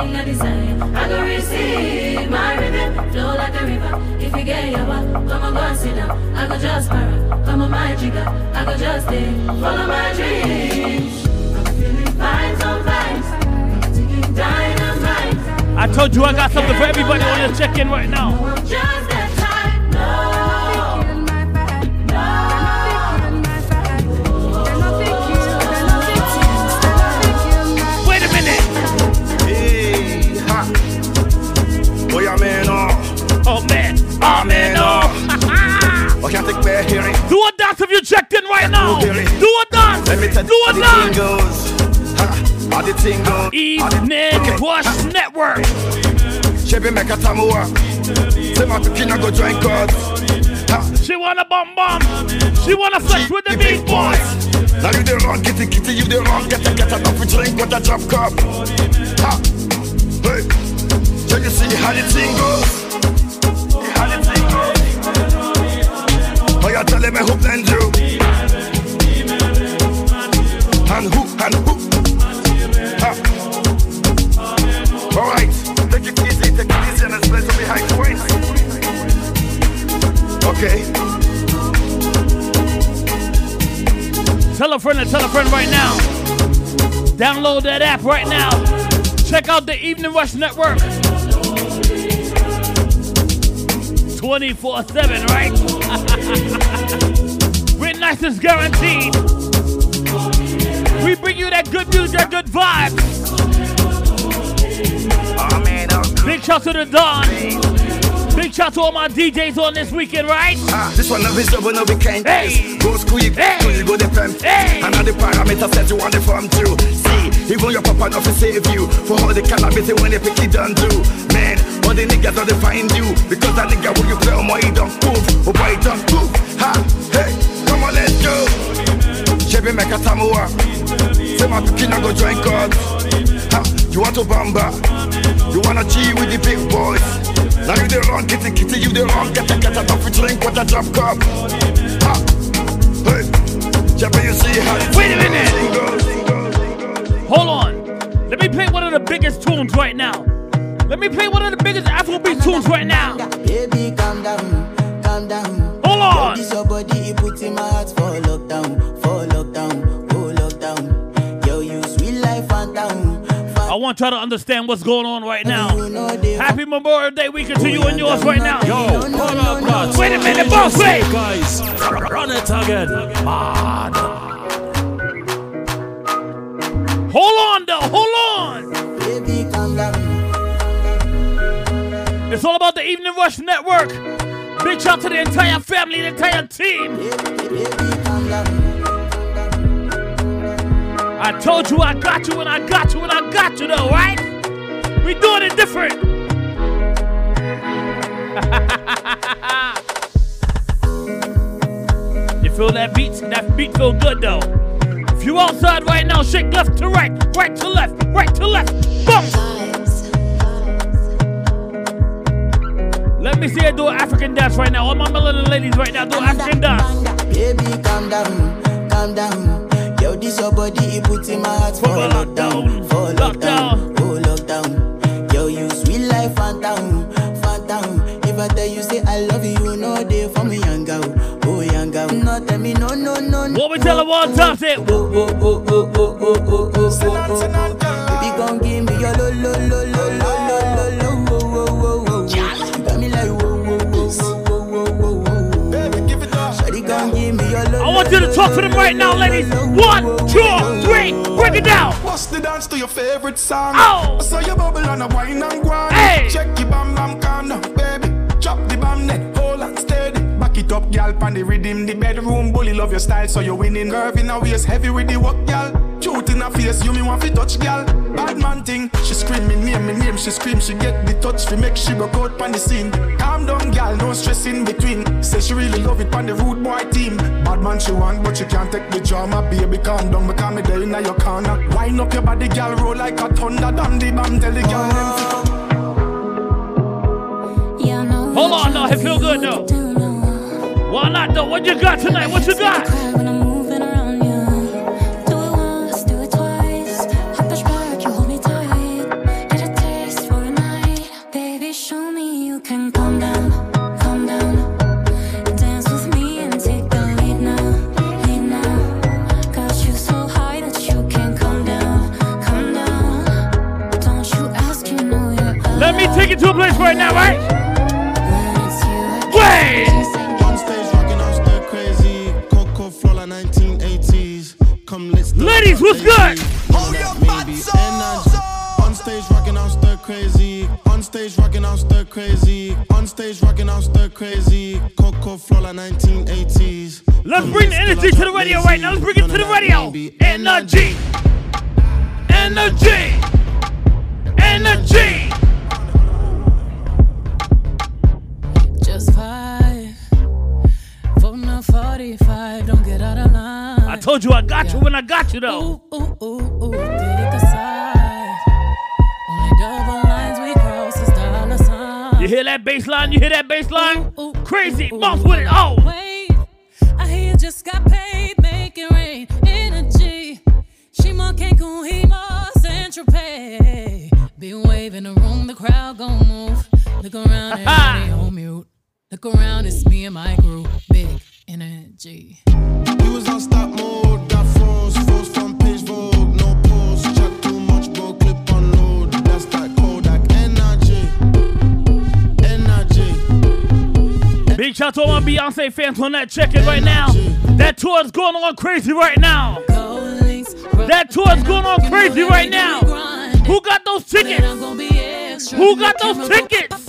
everything I desire. I go receive my rhythm, flow like a river. If you get your back, come on, go and sit down. I go just para, come on, my jigger. I go just stay, follow my dreams. I'm feeling fine sometimes, ticking dynamite. I told you I got something for everybody on this check-in right now. Boy, I'm in. Oh, man. Oh, man, no. I can't take back hearing. Do a dance if you checked in right now. Do a dance. Let me tell Do a dance. thing goes. Ha, how the thing goes. Evening Rush Network. Chevy make a tamua. Say my picking, go join God. She wanna bum bum. She wanna flex with the big boys. Now you the wrong, kitty kitty, you the wrong, get a get a coffee drink with a drop cup. Ha, hey, so you see how the thing goes. How the thing goes. Oh, you tell me who blend you. And who, and who. Ha. All right, take it easy, take it easy, and let's play some behind points. Okay. Tell a friend to tell a friend right now. Download that app right now. Check out the Evening Rush Network. 24 7, right? [laughs] Witness is guaranteed. We bring you that good news, that good vibe. Big shout to the Don. Big shout to all my DJs on this weekend, right? Ah, this one of his double no be kind hey. Go school, you school, you go the pimp hey. And all the parameters set you want the farm too See, even your papa not to save you For all the cannabis when they pick it done do Man, all the niggas don't find you. Because that nigga when you play on my he don't move Oh boy, don't move Ha, hey, come on let's go. Chevy make a tamua Say my picking I go join God. Ha, you want to bamba? You wanna G with the big boys? Now you the wrong, kitty kitty, you the wrong, get a get a coffee drink with a drop cup. Ha, hey, Jabba, you see how Wait a minute. Hold on. Let me play one of the biggest tunes right now. Let me play one of the biggest Afrobeat tunes right now. Baby, calm down, calm down. Hold on. Yo, this your body, you put in my heart for lockdown, for lockdown, oh lockdown. Yo, you sweet life, phantom. I want y'all to understand what's going on right now. Happy Memorial Day weekend to you and yours right now. Yo, hold up, lads. Wait a minute, boss, wait. Guys, run it again. Man. Hold on, though. Hold on. Baby, calm down. It's all about the Evening Rush Network. Big shout to the entire family, the entire team. I told you I got you and I got you and I got you though, right? We doing it different. [laughs] you feel that beat? That beat feel good though. If you outside right now, shake left to right, right to left, right to left. Boom! Me see you do African dance right now. All my melanin ladies right now do African dance. Baby, calm down, calm down. Yo, this your body, you put in my heart for lockdown, for lockdown, oh lockdown. Yo, you sweet life, phantom, phantom. If I tell you say I love you, you know they for me young girl, oh young girl. No tell me no, no, no, no. What we tell her one time, say, oh, oh, oh, oh, oh, oh, oh, oh, oh, oh. Baby, gon' give me your lo, lo, lo, lo, lo, lo, lo, you to talk to them right now, ladies. One, two, three, break it down. Bust the dance to your favorite song. Oh. I saw you bubble on a wine and grind. Hey. Check your bam bam down, baby. Drop the bam net, hold on steady. Back it up, gal, pan the rhythm. The bedroom bully love your style, so you're winning. Curve in a waist, heavy with the work, gal. Truth in her face, you me want fi touch, gal. Bad man thing, she scream me name, me name. She scream, she get the touch, fi make she broke out pan the scene. Calm down, gal, no stress in between. Say she really love it pan the rude boy team. Bad man she want, but she can't take the drama. Baby, calm down, because me there in your corner. Wind up your body, gal, roll like a thunder. Damn the bam, tell the gal them fi come. Hold on, no, it feel good though. Why not though? What you got tonight? What you got? Take you to a place right now, right? Wait! On stage rocking out stir crazy. Coco Flora 1980s. Come let's do Ladies, what's good? Hold your energy. On stage rocking out stir crazy. On stage rocking out stir crazy. On stage rocking out stir crazy. Coco Flora 1980s. Let's bring the energy to the radio right now. Let's bring it to the radio. Energy. Energy. Energy. A 45, don't get out of line. I told you I got you when I got you though. Ooh, ooh, ooh, take a side. Only double lines we cross is dollar sign. You hear that bass line? You hear that bass line? Crazy. Bounce with it. Oh. Wait, I hear you just got paid, making rain. Energy. She more Cancun, he more Central Pay. Be waving the room, the crowd gon' move. Look around, [laughs] everybody on mute. Look around, it's me and my crew. Big energy. We was on stop mode. Got froze, froze from page Vogue. No pause. Chat too much, bro. Clip on load. That's that Kodak energy. Energy. Big shout out to all my Beyonce fans on that check it right now. That tour is going on crazy right now. That tour is going on crazy right now. Who got those tickets? Who got those tickets?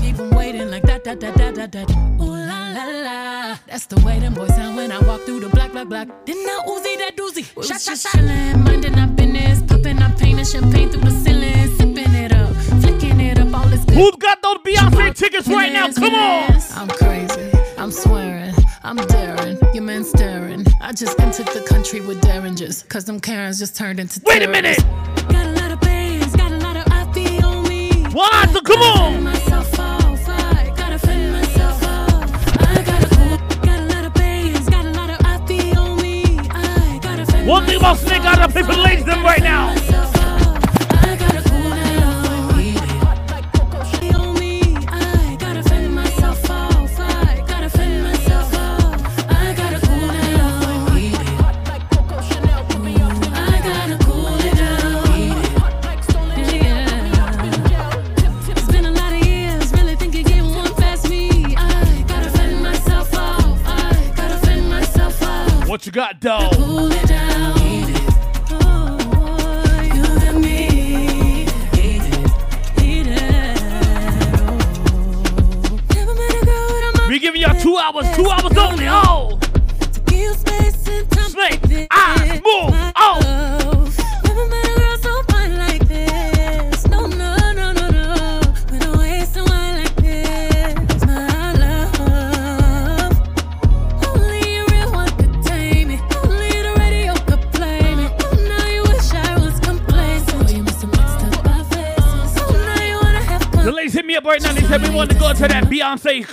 Keep 'em waiting like that, that, that, that, that, that. Ooh la la la. That's the way them boys sound when I walk through the black, black, black. Didn't I Uzi that doozy? Shot, shot, shot. Chillin', minding our business, popping up painting champagne through the ceiling, sipping it up, flicking it up, all this good. Who's got those Beyonce tickets right now? Come on. I'm crazy. I'm swearing. I'm daring. Your man staring. I just entered the country with derringers. Cause them Karens just turned into Wait a minute. Got a lot of bands, got a lot of IP on me. What? So come on. One thing about Snake, now. I play for ladies them right now. All I got down. Beyonce,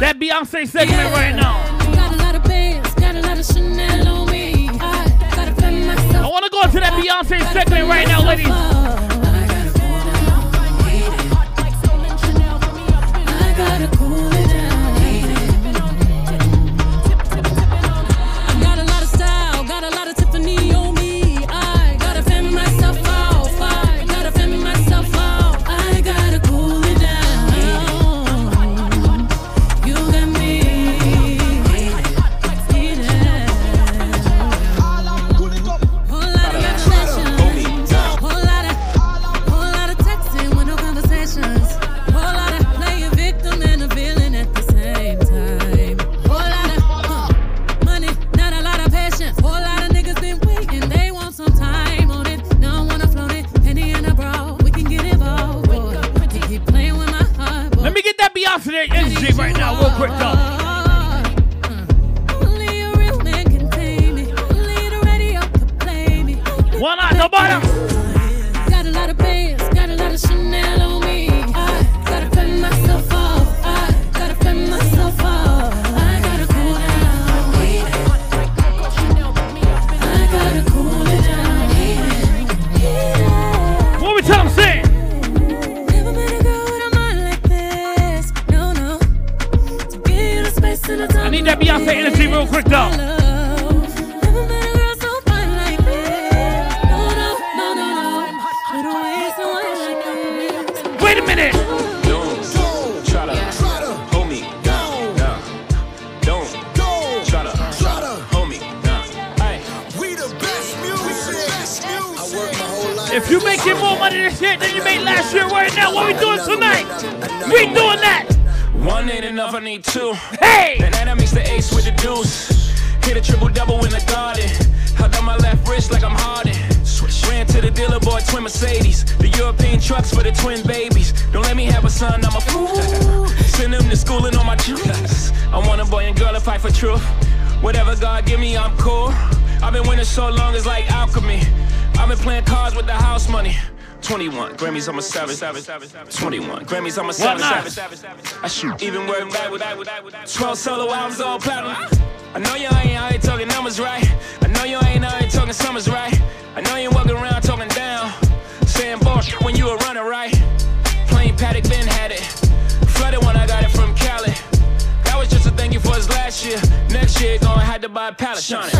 that Beyonce segment right now. Got a lot of bands, got a lot of Chanel on me. I. I want to go to that Beyonce segment right now, ladies. Savage. 21 Grammys, I'm a savage. not? I shoot even work back with 12 solo albums all platinum. I know you ain't out here talking numbers right. I know you ain't out here talking summers right. I know you ain't walking around talking down. Saying bullshit when you a runner right. Plain Patek Ben had it. Flooded when I got it from Cali. That was just a thank you for his last year. Next year, gonna have to buy a pallet. Shine it.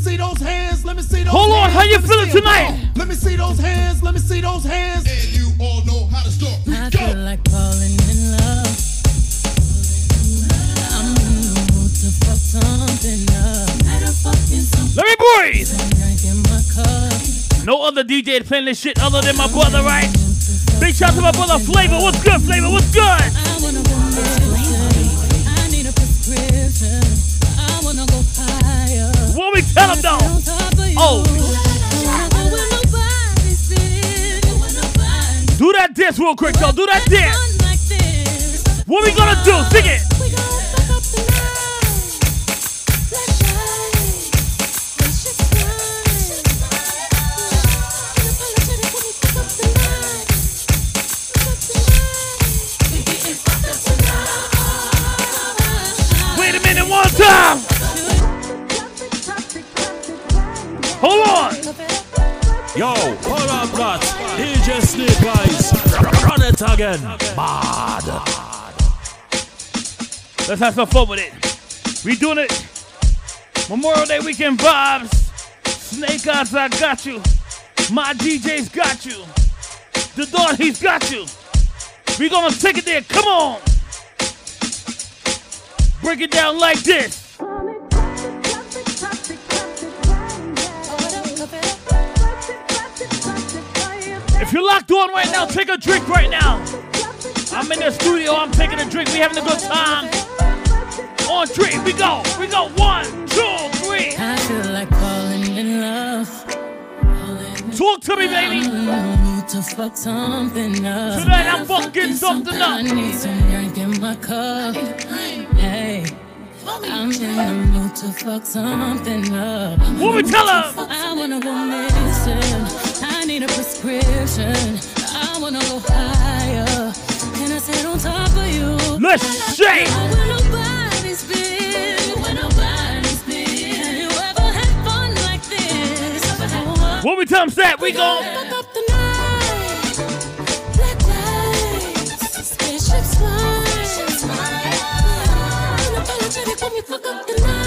See those hands, let me see those oh, Hold on, how you let feeling see 'em, come tonight? Let me see those hands, let me see those hands. And you all know how to start. I feel like falling in love. I'm in the mood to fuck something up. Better fucking something. Let me breathe. Drinking my cup. No other DJ playing this shit other than my brother, right? Big shout to my brother Flavor. What's good, Flavor? What's good? We tell him though? Oh, do that dance real quick though. Do that dance. What we gonna do? Sing it. Again. Mad. Let's have some fun with it. We doing it. Memorial Day weekend vibes. Snake Eyez, I got you. My DJ's got you. The Don, he's got you. We gonna take it there. Come on. Break it down like this. If you're locked on right now, take a drink right now. I'm in the studio, I'm taking a drink, we having a good time. On three, we go, we go, one, two, three. I feel like falling in love. Talk to me, baby. To fuck something up. Tonight I'm fucking something up. I need some drink in my cup. Hey. I'm in the mood to fuck something up. What we tell her? I wanna go missing. I need a prescription. I wanna go higher. Can I sit on top of you? Let's shake. Where nobody's been. Where nobody's been. Have you ever had fun like this? What we tell them, Sat? We gon' Fuck up the night. Black lights. Spaceships fly. When we fuck up the night.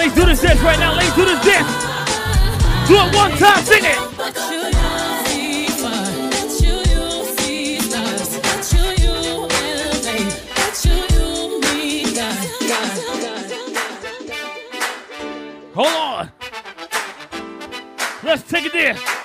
Let's do this dance right now. Let's do this dance. Do it one time, sing it. Hold on. Let's take it there.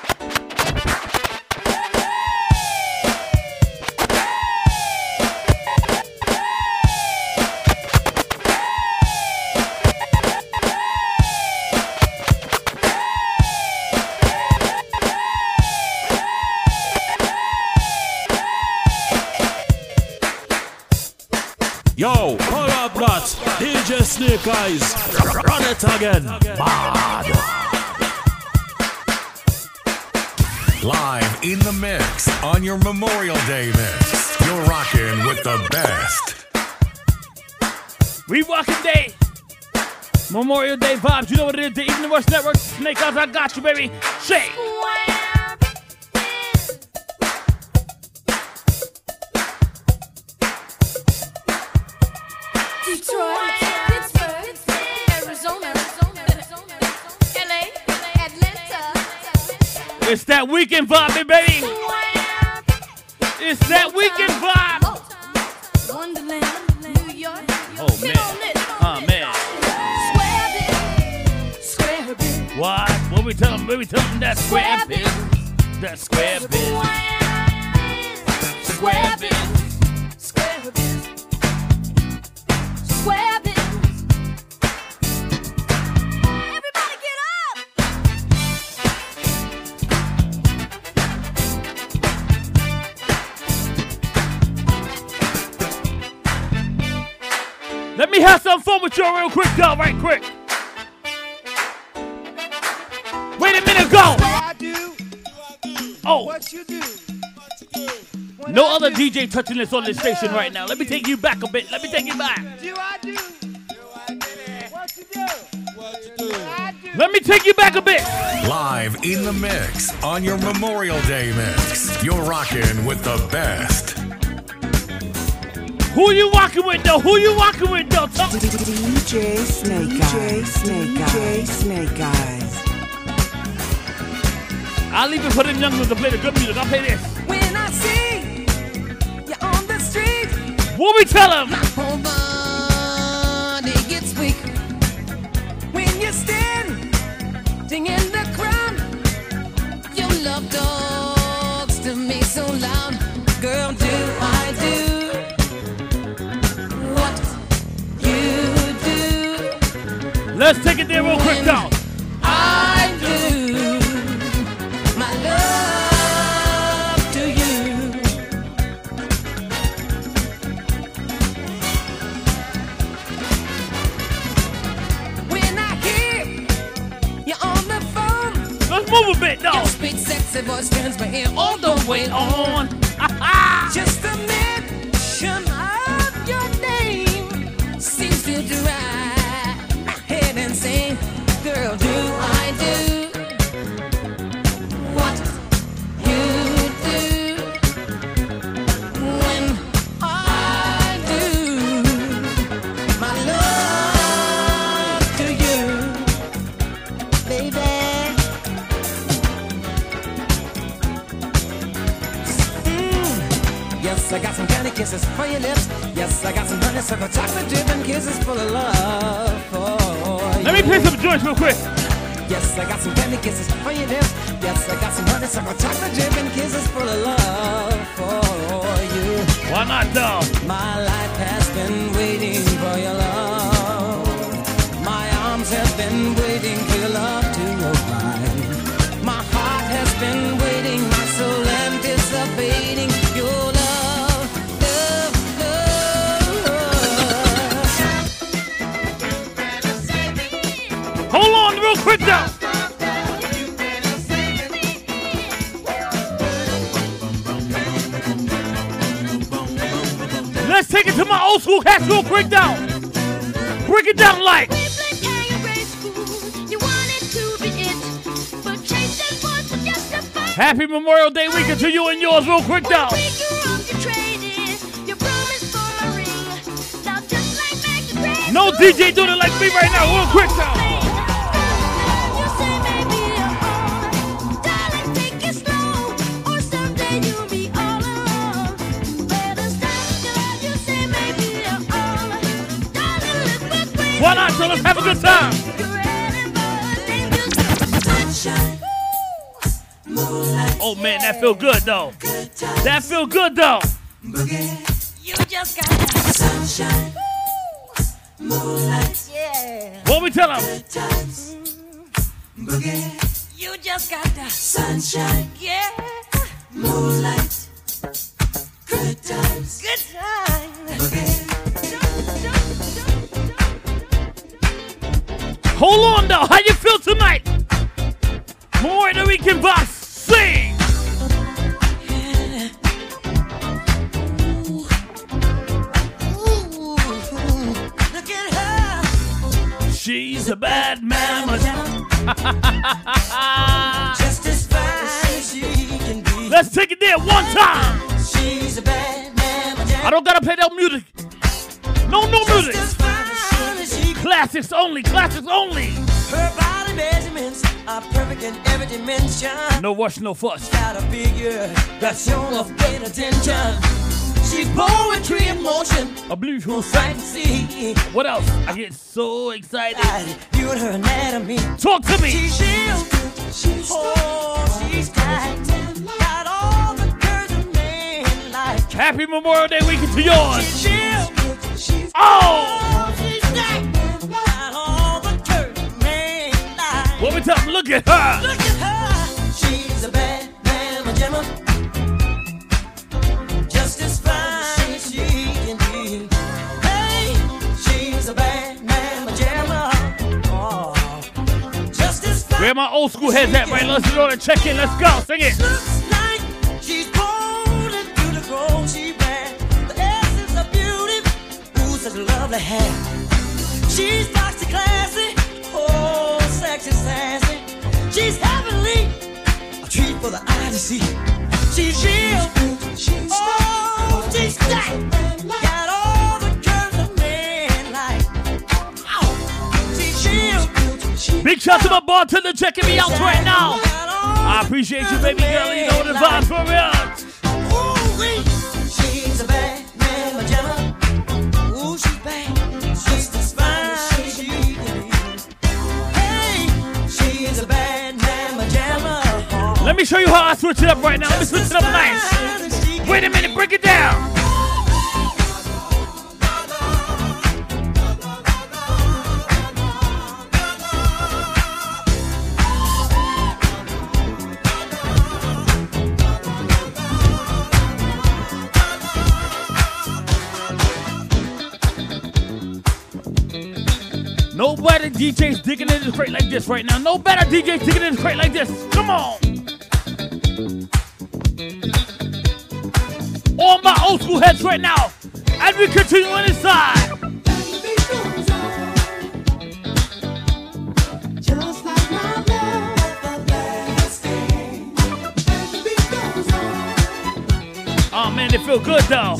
Snake Eyez. Run it again. Mad. Live in the mix on your Memorial Day mix. You're rocking with the best. We walking day. Memorial Day vibes. You know what it is. The Evening Rush Network. Snake Eyez, I got you, baby. Shake. That weekend vibe, eh, baby. It's that weekend vibe. Wonderland, New York. Oh, man. Oh, man. What? What we tell them? What we tell them? That square biz. That square biz. Square biz. Have some fun with you real quick, though, right quick. Wait a minute, go. Oh. No other DJ touching this on this station right now. Let me take you back a bit. Let me take you back. Let me take you back a bit. Live in the mix on your Memorial Day mix. You're rocking with the best. Who you walking with, though? Who you walking with, though? Talk- DJ Snake Eyez. Snake Eyez. Snake Eyez. I'll even put in young ones to play the good music. I'll play this. When I see you on the street, What we tell them? my whole body gets weak. When you stand sing in Let's take it there real quick, though. I do my love to you. When I hear you on the phone, let's move a bit, though. Your sweet, sexy voice turns my ear all the way on. Just a mention Do I do what you do when I do my love to you, baby? Mm. Yes, I got some candy kisses for your lips. Yes, I got some honey, honeysuckle chocolate dripping kisses full of love for Let me you. play some joints real quick. Yes, I got some candy kisses for your lips. Yes, I got some honeysuckle chocolate dripping kisses full of love for you. Why not, though? My life has been waiting for your love. My arms have been take it to my old school real quick, though. Break it down like. Happy Memorial Day weekend to you and yours, real quick, though. No DJ doing it like me right now. Real quick now. Let's have a good time. Oh man, that feel good though. That feel good though. You just got sunshine, yeah. What we tell them? You just got that sunshine, yeah. Moonlight, good times, good times. Hold on though. How you feel tonight? More than we can box. Sing. Look at her. She's a bad mama. [laughs] Just as fine as she can be. Let's take it there one time. She's a bad man. I don't gotta play that music. No, no music. Classics only. Classics only. Her body measurements are perfect in every dimension. No rush, no fuss. Got a figure that's shown of great attention. She's poetry in motion. A blue sight to see. What else? I get so excited. Viewing her anatomy. Talk to me. She's good. She's oh, she's. Got all the curves a man like. Happy Memorial Day weekend to yours. She's good. She's Oh! she's Look at her. Look at her. She's a bad mamma jamma. Just as fine as she can be. Hey, she's a bad mamma jamma. Oh, just as fine. Where my old school heads at, right? Let's go and check in. Let's go. Sing it. Looks like she's born into the grown she bad. The essence of beauty. Ooh, such lovely hair. She's foxy classy. Oh, sexy sassy. She's heavenly. A treat for the eye to see. She's real. She's oh, she's stacked. Got all the curves a man like. Oh, she's real. Big shout to my bartender checking me out right now. I appreciate you, baby girl. You know the vibes for real. Let me show you how I switch it up right now. Let me switch it up nice. Wait a minute, break it down. No better DJs digging in this crate like this right now. No better DJs digging in this crate like this. Come on. All my old school heads right now. As we continue on this side. Just like my love. Oh man, it feel good though.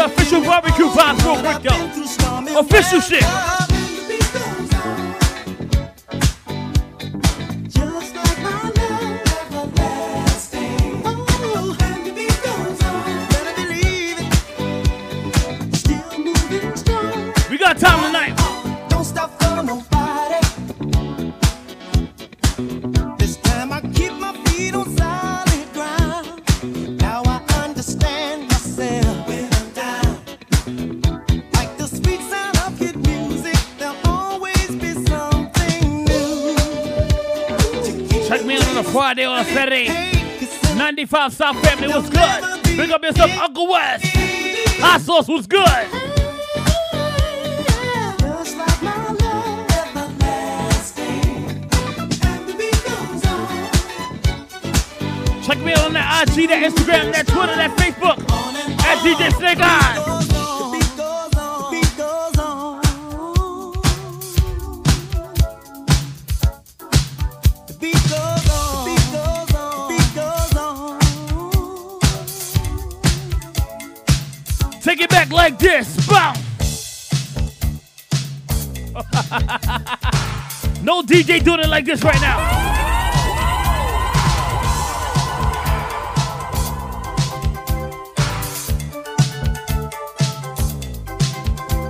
The official barbecue vibes real quick, yo. Official shit. 95 South family was good. Bring up yourself, Uncle West. Hot sauce was good. Check me out on that IG, that Instagram, that Twitter, that Facebook. At DJ Snake Eyez. this, bounce. [laughs] no DJ doing it like this right now.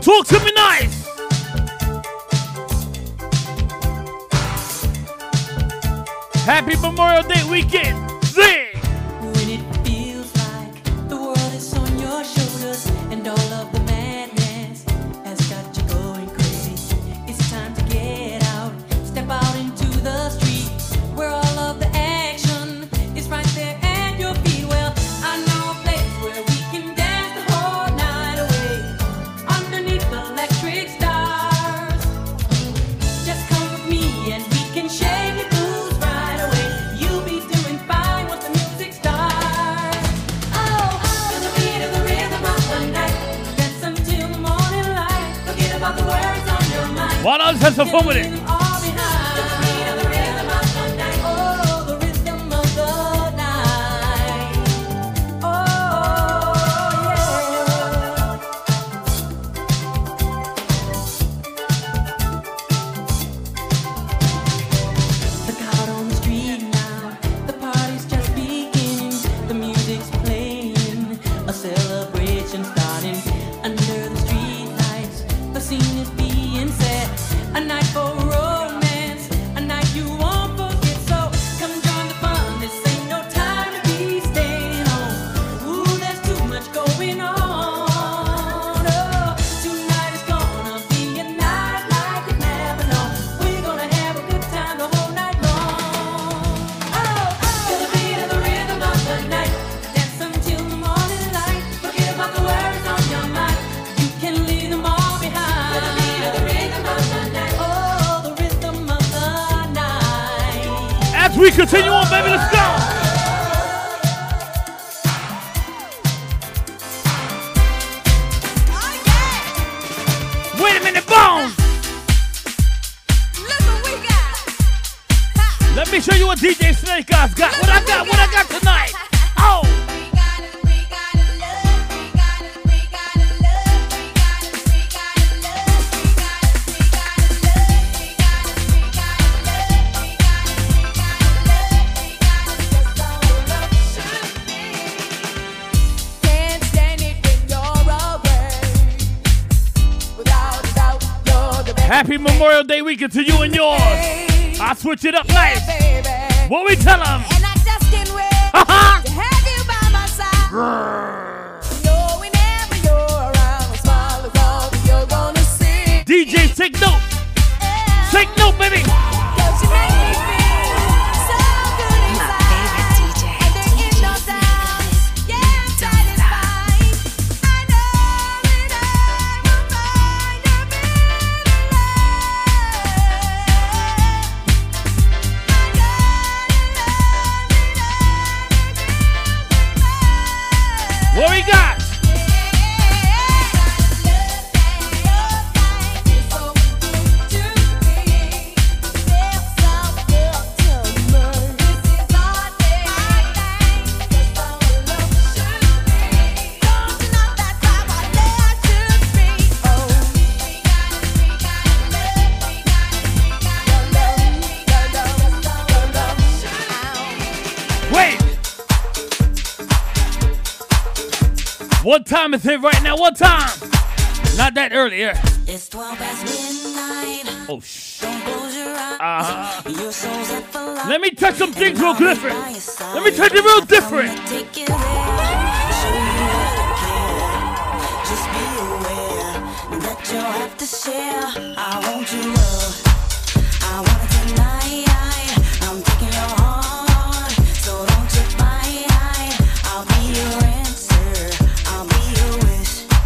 Talk to me nice. Happy Memorial Day weekend. Happy Memorial Day weekend to you and yours. I switch it up yeah, nice. Baby. What we tell them? And I just can't wait [laughs] to have you by my side. Around, DJ, take note. Take note, baby. time is it right now? What time? Not that earlier. It's 12 past midnight. Oh, shit. Uh-huh. Let me touch some things real different. Let me touch it real different. Just be aware that you'll have to share. I want you love.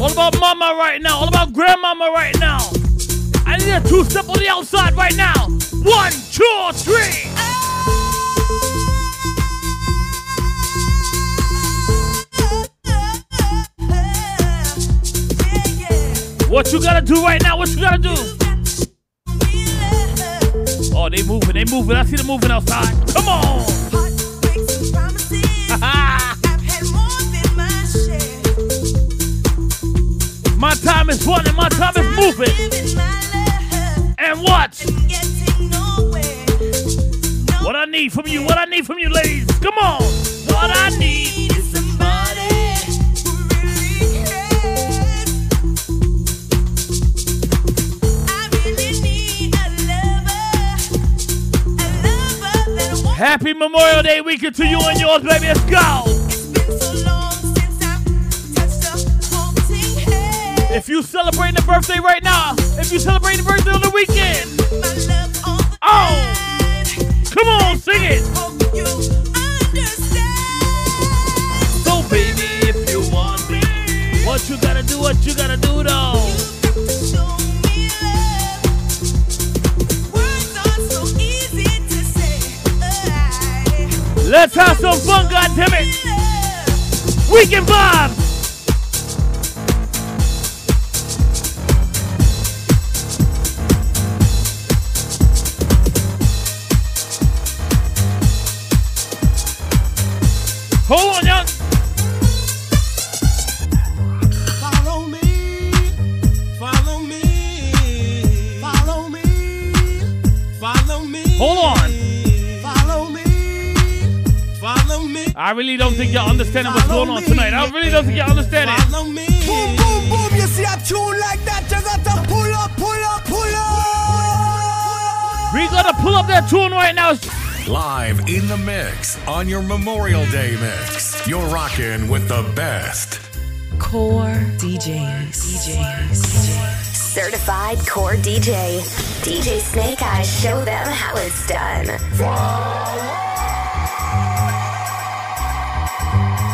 All about mama right now. All about grandmama right now. I need a two step on the outside right now. One, two, three. What you gotta do right now? What you gotta do? Oh, they moving, they moving. I see them moving outside. Come on. My time is running, my time is moving. And what? What I need from you, what I need from you, ladies. Come on. What I need is somebody. Happy Memorial Day weekend to you and yours, baby. Let's go. If you celebrating a birthday right now, if you celebrating a birthday on the weekend, oh, come on, sing it. So baby, if you want me, what you gotta do, what you gotta do though. Let's have some fun, goddammit. Weekend vibes. Really don't think y'all understanding what's going on tonight. I really don't think y'all understand it. Boom, boom, boom. You see a tune like that, you got to pull up, pull up, pull up. We gotta pull up that tune right now. Live in the mix on your Memorial Day mix. You're rocking with the best. Core DJs. DJs. Certified core DJ. DJ Snake Eyez, show them how it's done.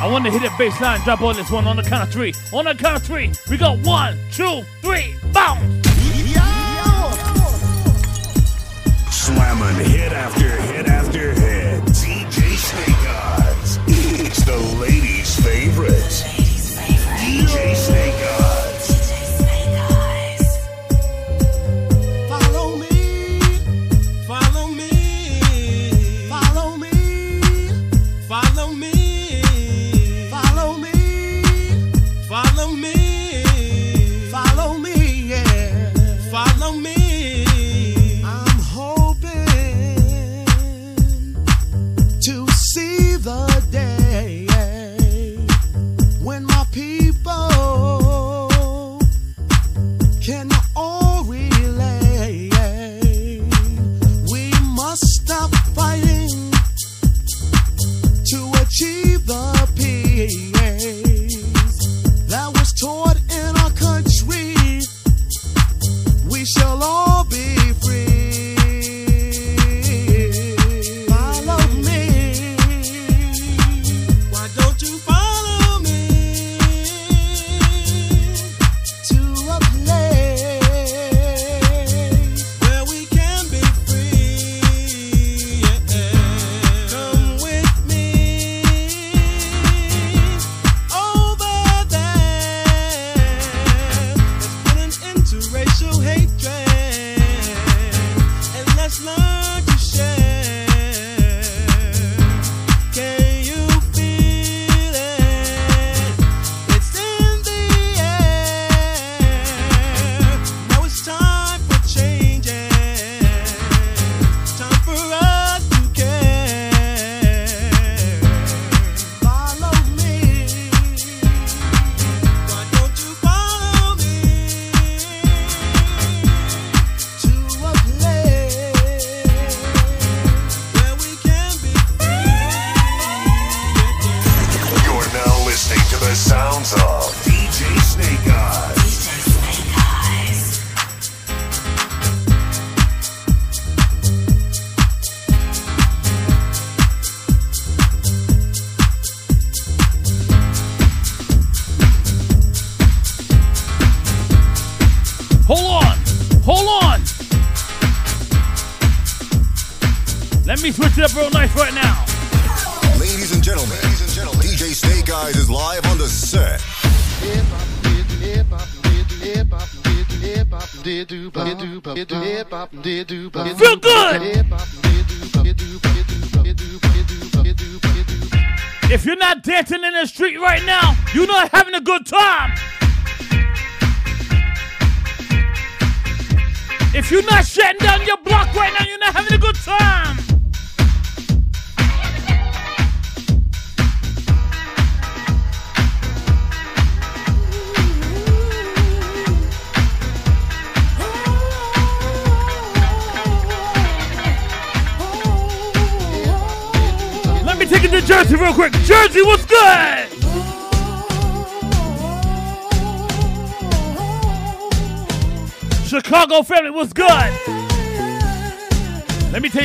I want to hit a bass line, drop on this one on the count of three. On the count of three, we go one, two, three, bounce. Slamming hit after hit after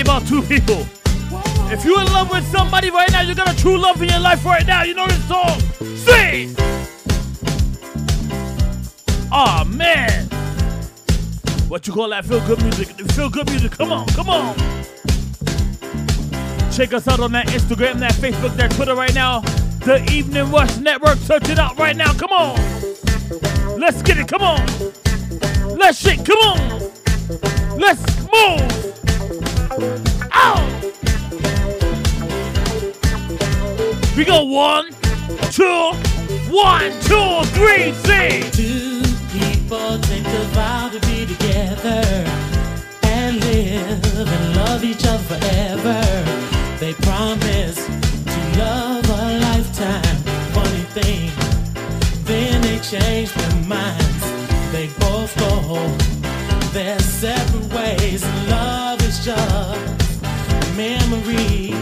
about two people. If you're in love with somebody right now, you got a true love in your life right now. You know this song. Sing! Aw, man. What you call that feel good music? Feel good music. Come on, come on. Check us out on that Instagram, that Facebook, that Twitter right now. The Evening Rush Network. Search it out right now. Come on. Let's get it. Come on. Let's shake. Come on. Let's move. We go one, two, one, two, three, sing. Two people take the vow to be together and live and love each other forever. They promise to love a lifetime. Funny thing, then they change their minds. They both go their separate ways. Love just a memory,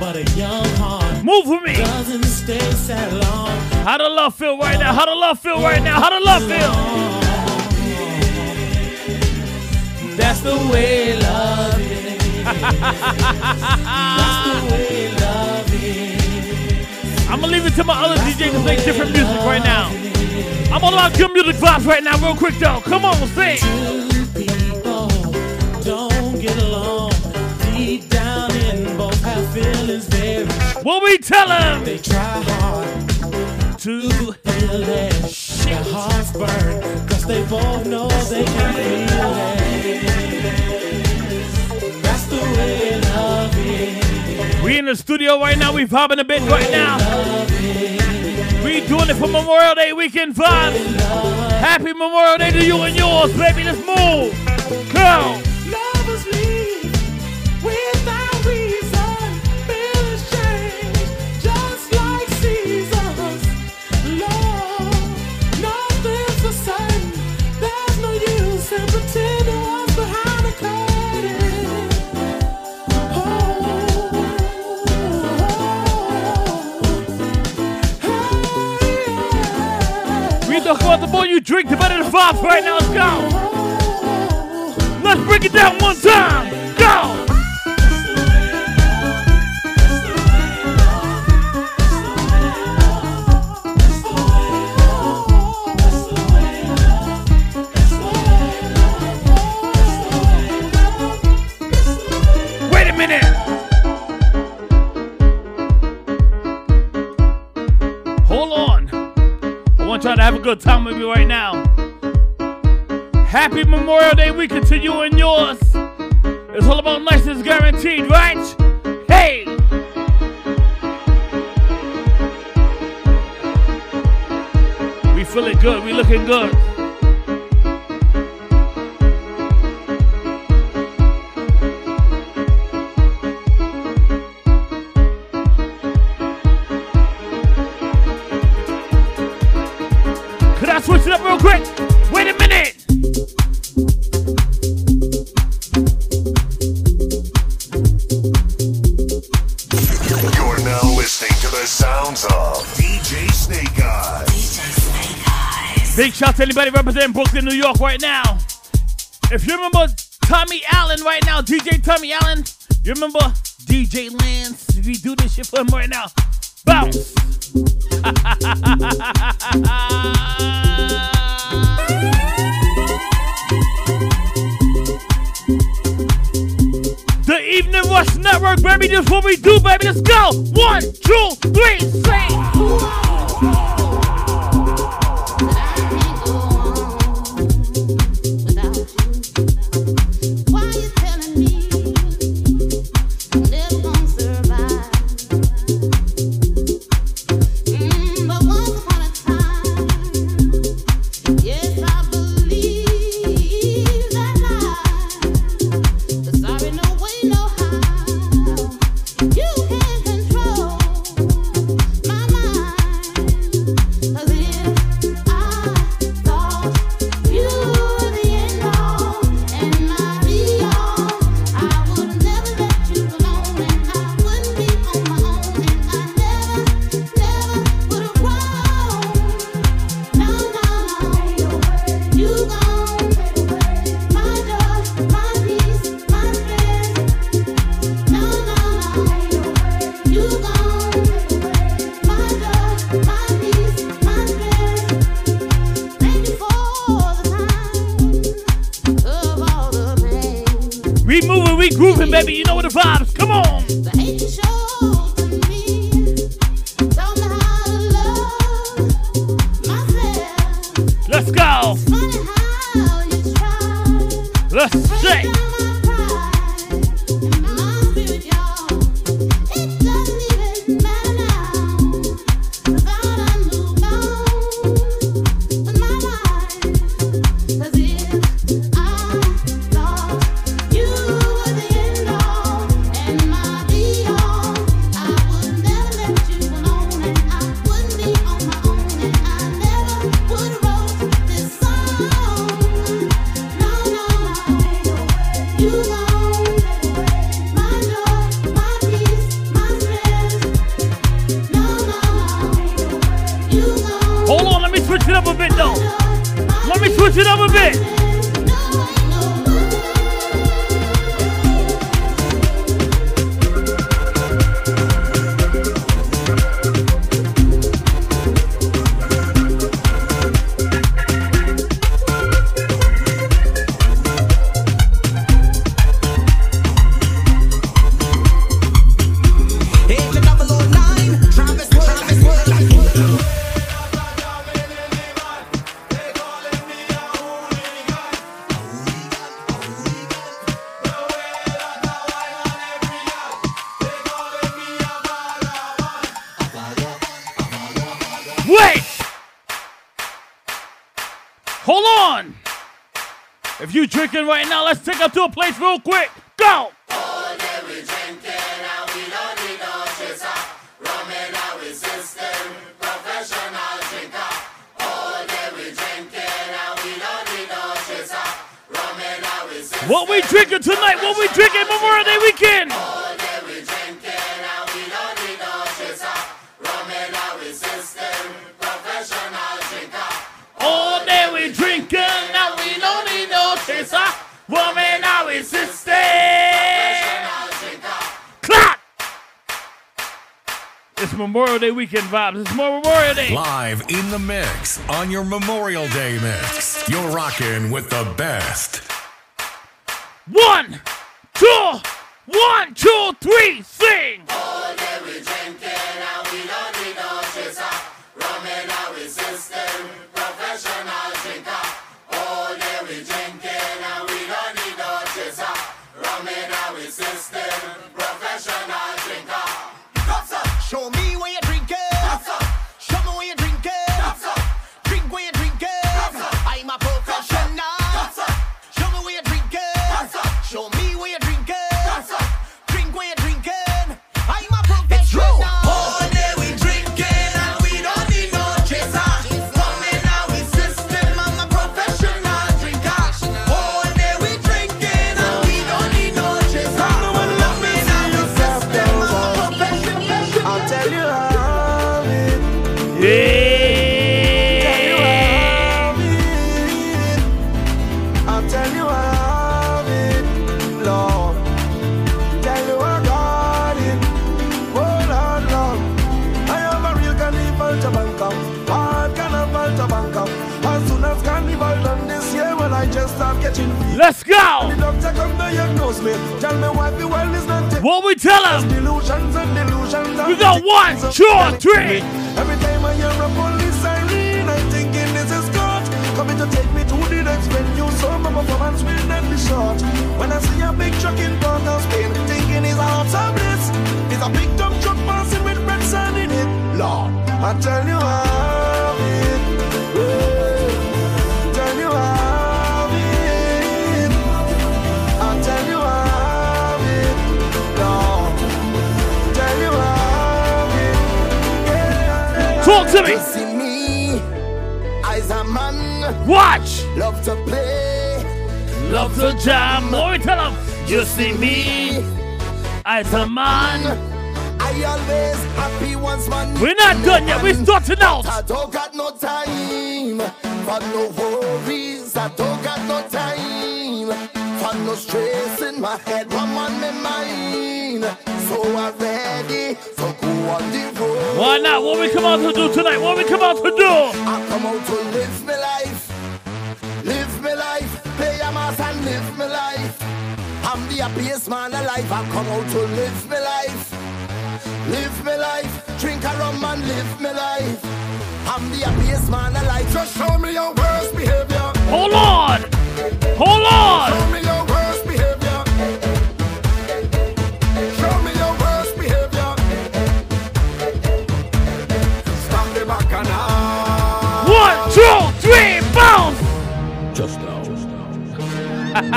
but a young heart Move for me. doesn't stay sad long. How the love feel right now? How the love feel right now? How the love feel? That's the way love is. That's the way love is. I'm gonna leave it to my other DJ to play different music right now. I'm all about good music vibes right now, real quick though. Come on, sing. What we tell them? They try hard to heal their, their hearts burn. Cause they both know they can feel it. That's the way love is. We in the studio right now. We vibing a bit right now. We doing it for Memorial Day weekend vibes. Happy Memorial Day to you and yours, baby. Let's move. Go. Talk the more you drink, the better the vibes right now. Let's go. Let's break it down one time. Go. Good time with me right now. Happy Memorial Day weekend to you and yours. It's all about niceness guaranteed, right? Hey! We feeling good. We looking good. to anybody representing Brooklyn, New York right now. If you remember Tommy Allen right now, DJ Tommy Allen, you remember DJ Lance? We do this shit for him right now. Bounce. [laughs] the Evening Rush Network, baby. This is what we do, baby. Let's go. One, two, three, say. a place real quick. vibes. It's more Memorial Day. Live in the mix on your Memorial Day mix. You're rocking with the best. What we tell 'em? Delusions and delusions. We got one, two, three. Every time I hear a police siren, I'm thinking this is God coming to take me to the next venue. So my performance will not be short. When I see a big truck in Port of Spain, thinking it's a hot bliss. It's a big dump truck passing with red sand in it. Lord, I tell you how to me. You see me as a man. Watch. Love to play. Love to jam. We tell 'em? You see me as a man. I always happy once man. We're not done yet. We're starting out. I don't got no time for no worries. I don't got no time for no stress in my head. One on my mind. So I'm ready to go on the road. Why not? What we come out to do tonight? What we come out to do? I come out to live my life. Live my life. Play a mass and live my life. I'm the happiest man alive. I come out to live my life. Live my life. Drink a rum and live my life. I'm the happiest man alive. Just show me your worst behavior. Hold on. Hold on.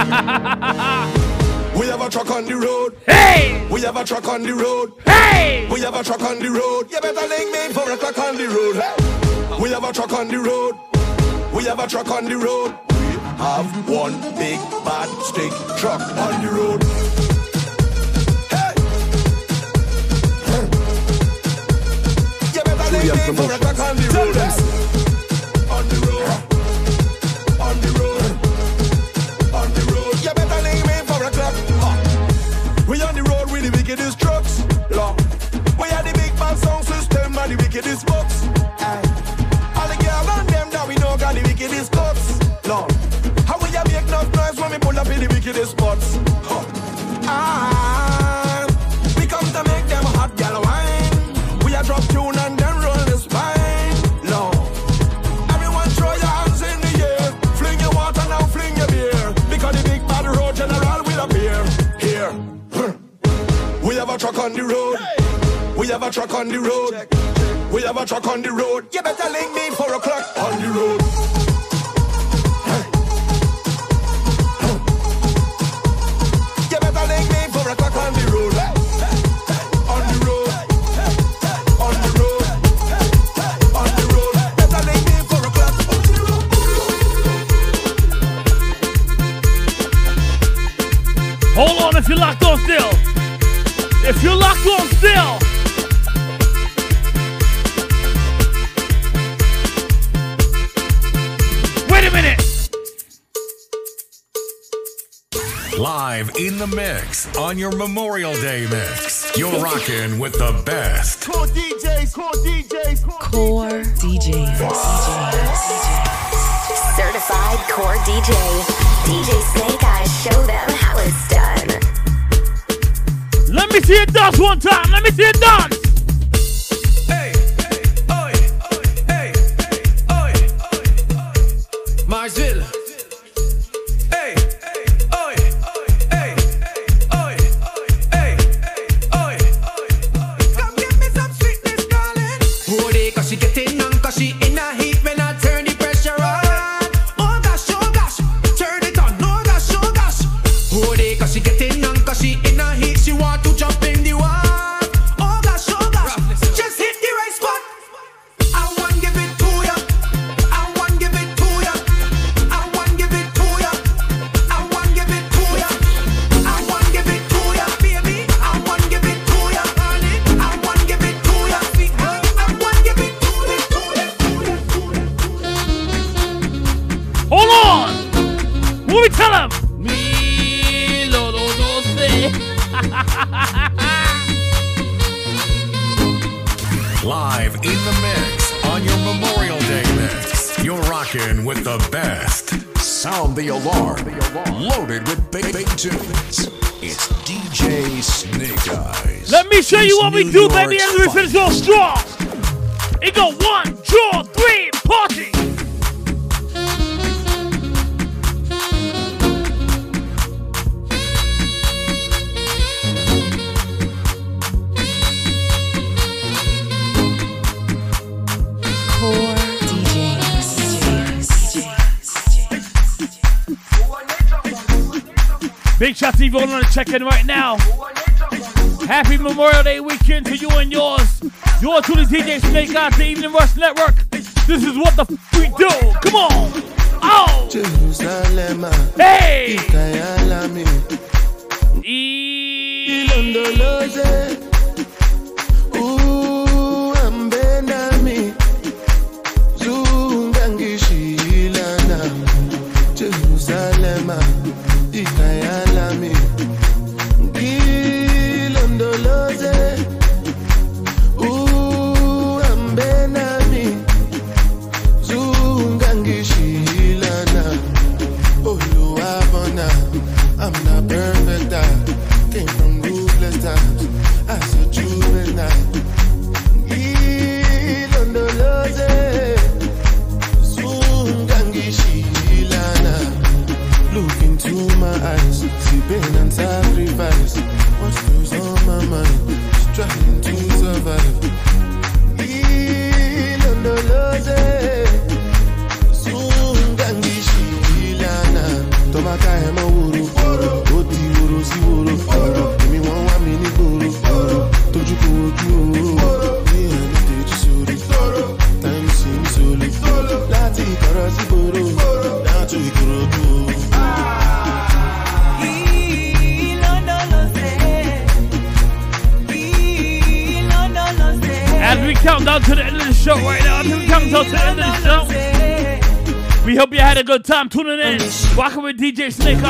[laughs] we have a truck on the road. Hey. We have a truck on the road. Hey. We have a truck on the road. You better link me for a truck on the road. Hey. We have a truck on the road. We have a truck on the road. We have one big bad stick truck on the road. Hey. You better link me for a truck on the road. On the road. We have a truck on the road. We have a truck on the road. You better link me four o'clock on the road. You're locked on still. Wait a minute. Live in the mix on your Memorial Day mix. You're rocking with the best. Core DJs, core DJs, Core DJs. Certified core DJ. DJ Snake Eyez, show them how it's done. Let me see it dance one time. Let me see it dance.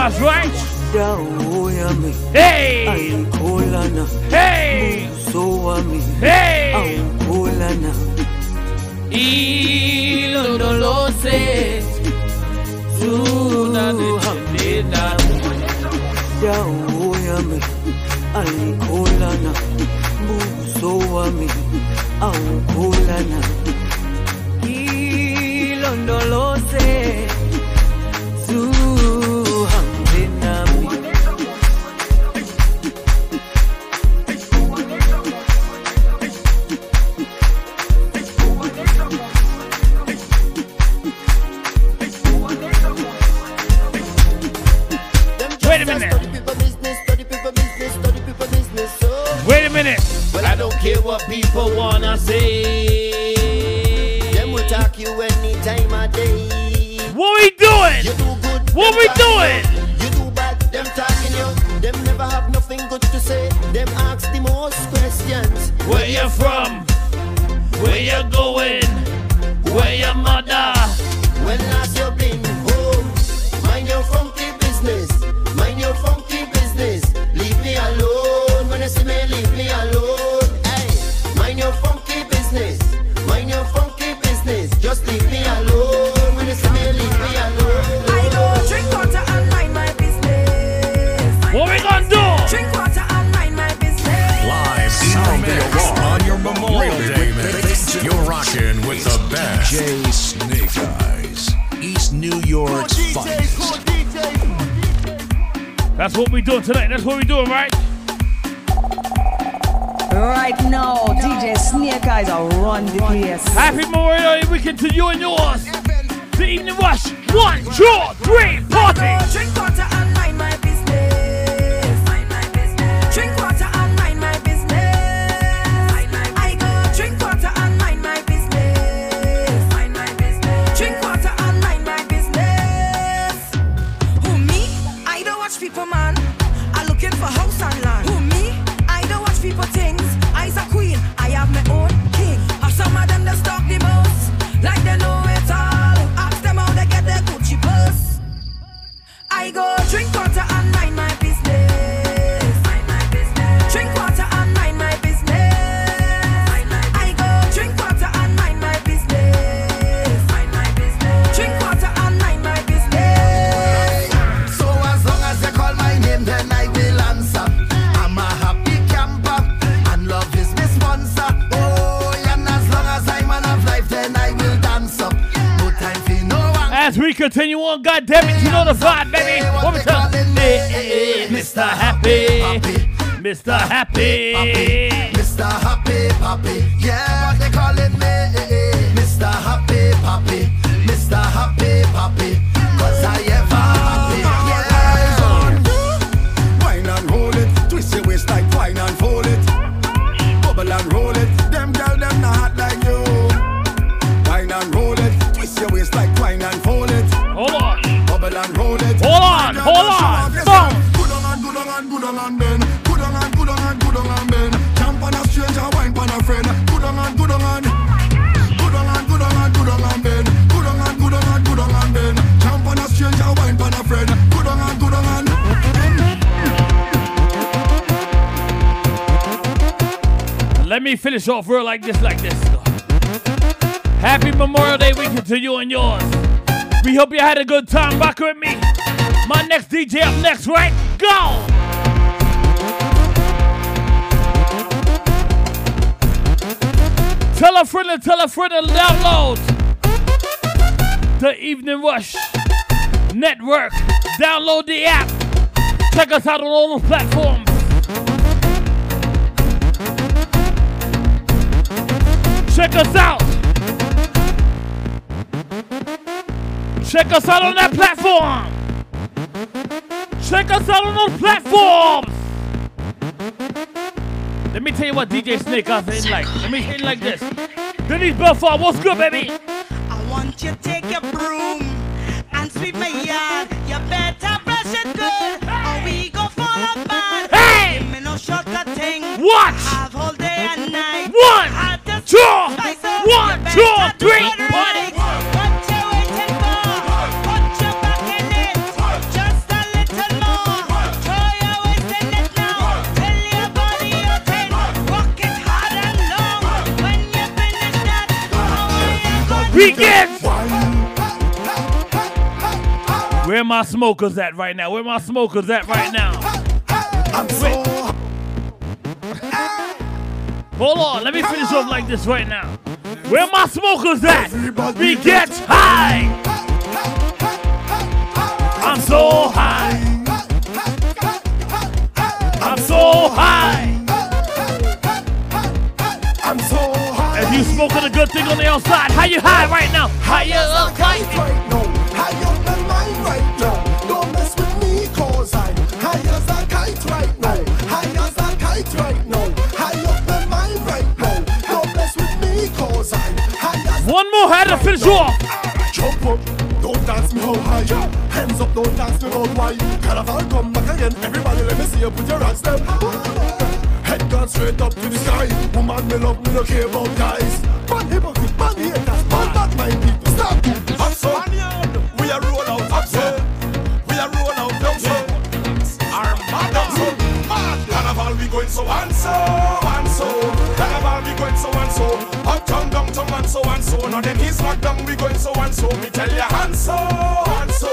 DJ Snake Eyez, right? Mr. Happy. Had a good time rocking with me. My next DJ up next, right? Go! Tell a friend and tell a friend to download the Evening Rush Network. Download the app. Check us out on all the platforms. Check us out. Check us out on that platform. Check us out on those platforms. Let me tell you what DJ Snake Eyez ain't like. Let me hit like this. Denise Belfort, what's good, baby? I want you to take your broom my smokers at right now? Where my smokers at right now? I'm so Hold on, let me finish up like this right now. Where my smokers at? We get high. I'm so high. I'm so high. I'm so high. If you smoking a good thing on the outside, how you high right now? Higher up. High to finish you off. Jump up, don't dance me how high. Hands up, don't dance me how wide. Carnival come back again. Everybody let me see you put your hands them. Head gone straight up to the sky. Woman me love me no care about guys. Man hypocrite, man haters, man that my people. Stop to so we are roll out. So we are roll out. Down so mad. Carnival we going so and so and so. Carnival we going so and so. And so and so. Now them he's locked down we going so and so. Me tell ya and so and so.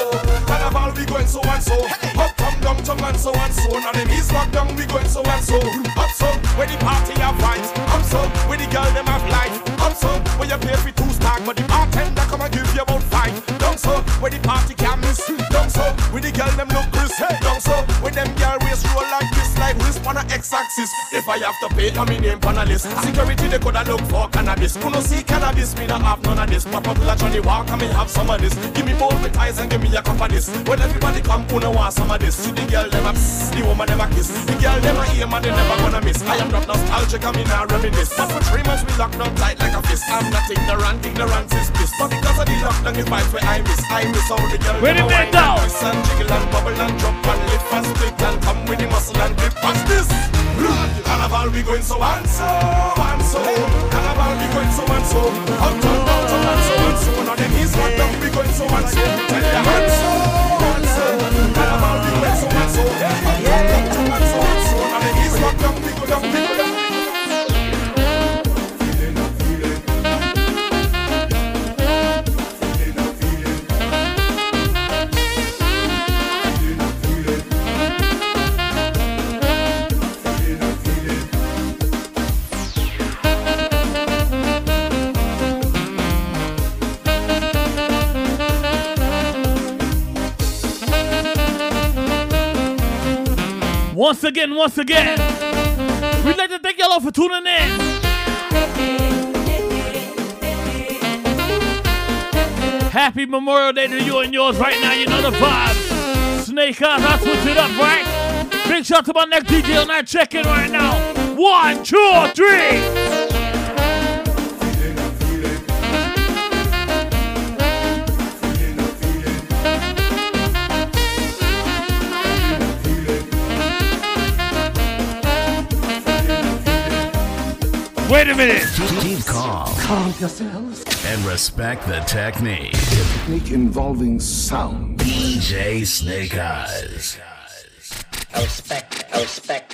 Carnival we going so and so. Uptown, downtown and so and so. Now them he's locked down we going so and so. Up so where the party have vibes. Up so where the girl them have life. Up so where you pay for two stag, but the bartender come and give you about five. Down so where the party can miss. Down so where the girl them x-axis. If I have to pay, I'm in name on a list. Security they coulda look for cannabis. Who no see cannabis, me not have none of this. Pop up like Johnny Walker, me have some of this. Give me both with ties and give me a cup of this. When everybody come, who no want some of this? See the girl them a pss, the woman a kiss. The girl them a aim and they never gonna miss. I am not nostalgic, I mean I reminisce. But for three months we locked down tight like a fist. I'm not ignorant, ignorance is bliss. But because of the lockdown, the vibes where I miss. I miss all the girl Wait a a minute now. and jiggle and bubble and jump and lift and split and come with the muscle and grip. What's this? Carnival we going so and so and so. Carnival we going so and so. Uptown, downtown and so and so. Now them he's locked down we going so and so. Tell ya and so and so. Carnival we going so and so. Once again, once again, we'd like to thank y'all all for tuning in. Happy Memorial Day to you and yours right now. You know the vibes. Snake Eyez, I switch it up, right? Big shout to my next DJ on that check-in right now. One, two, three. Wait a minute. Keep calm. Calm yourselves. And respect the technique. Technique involving sound. DJ Snake Eyez. I respect, I respect, respect.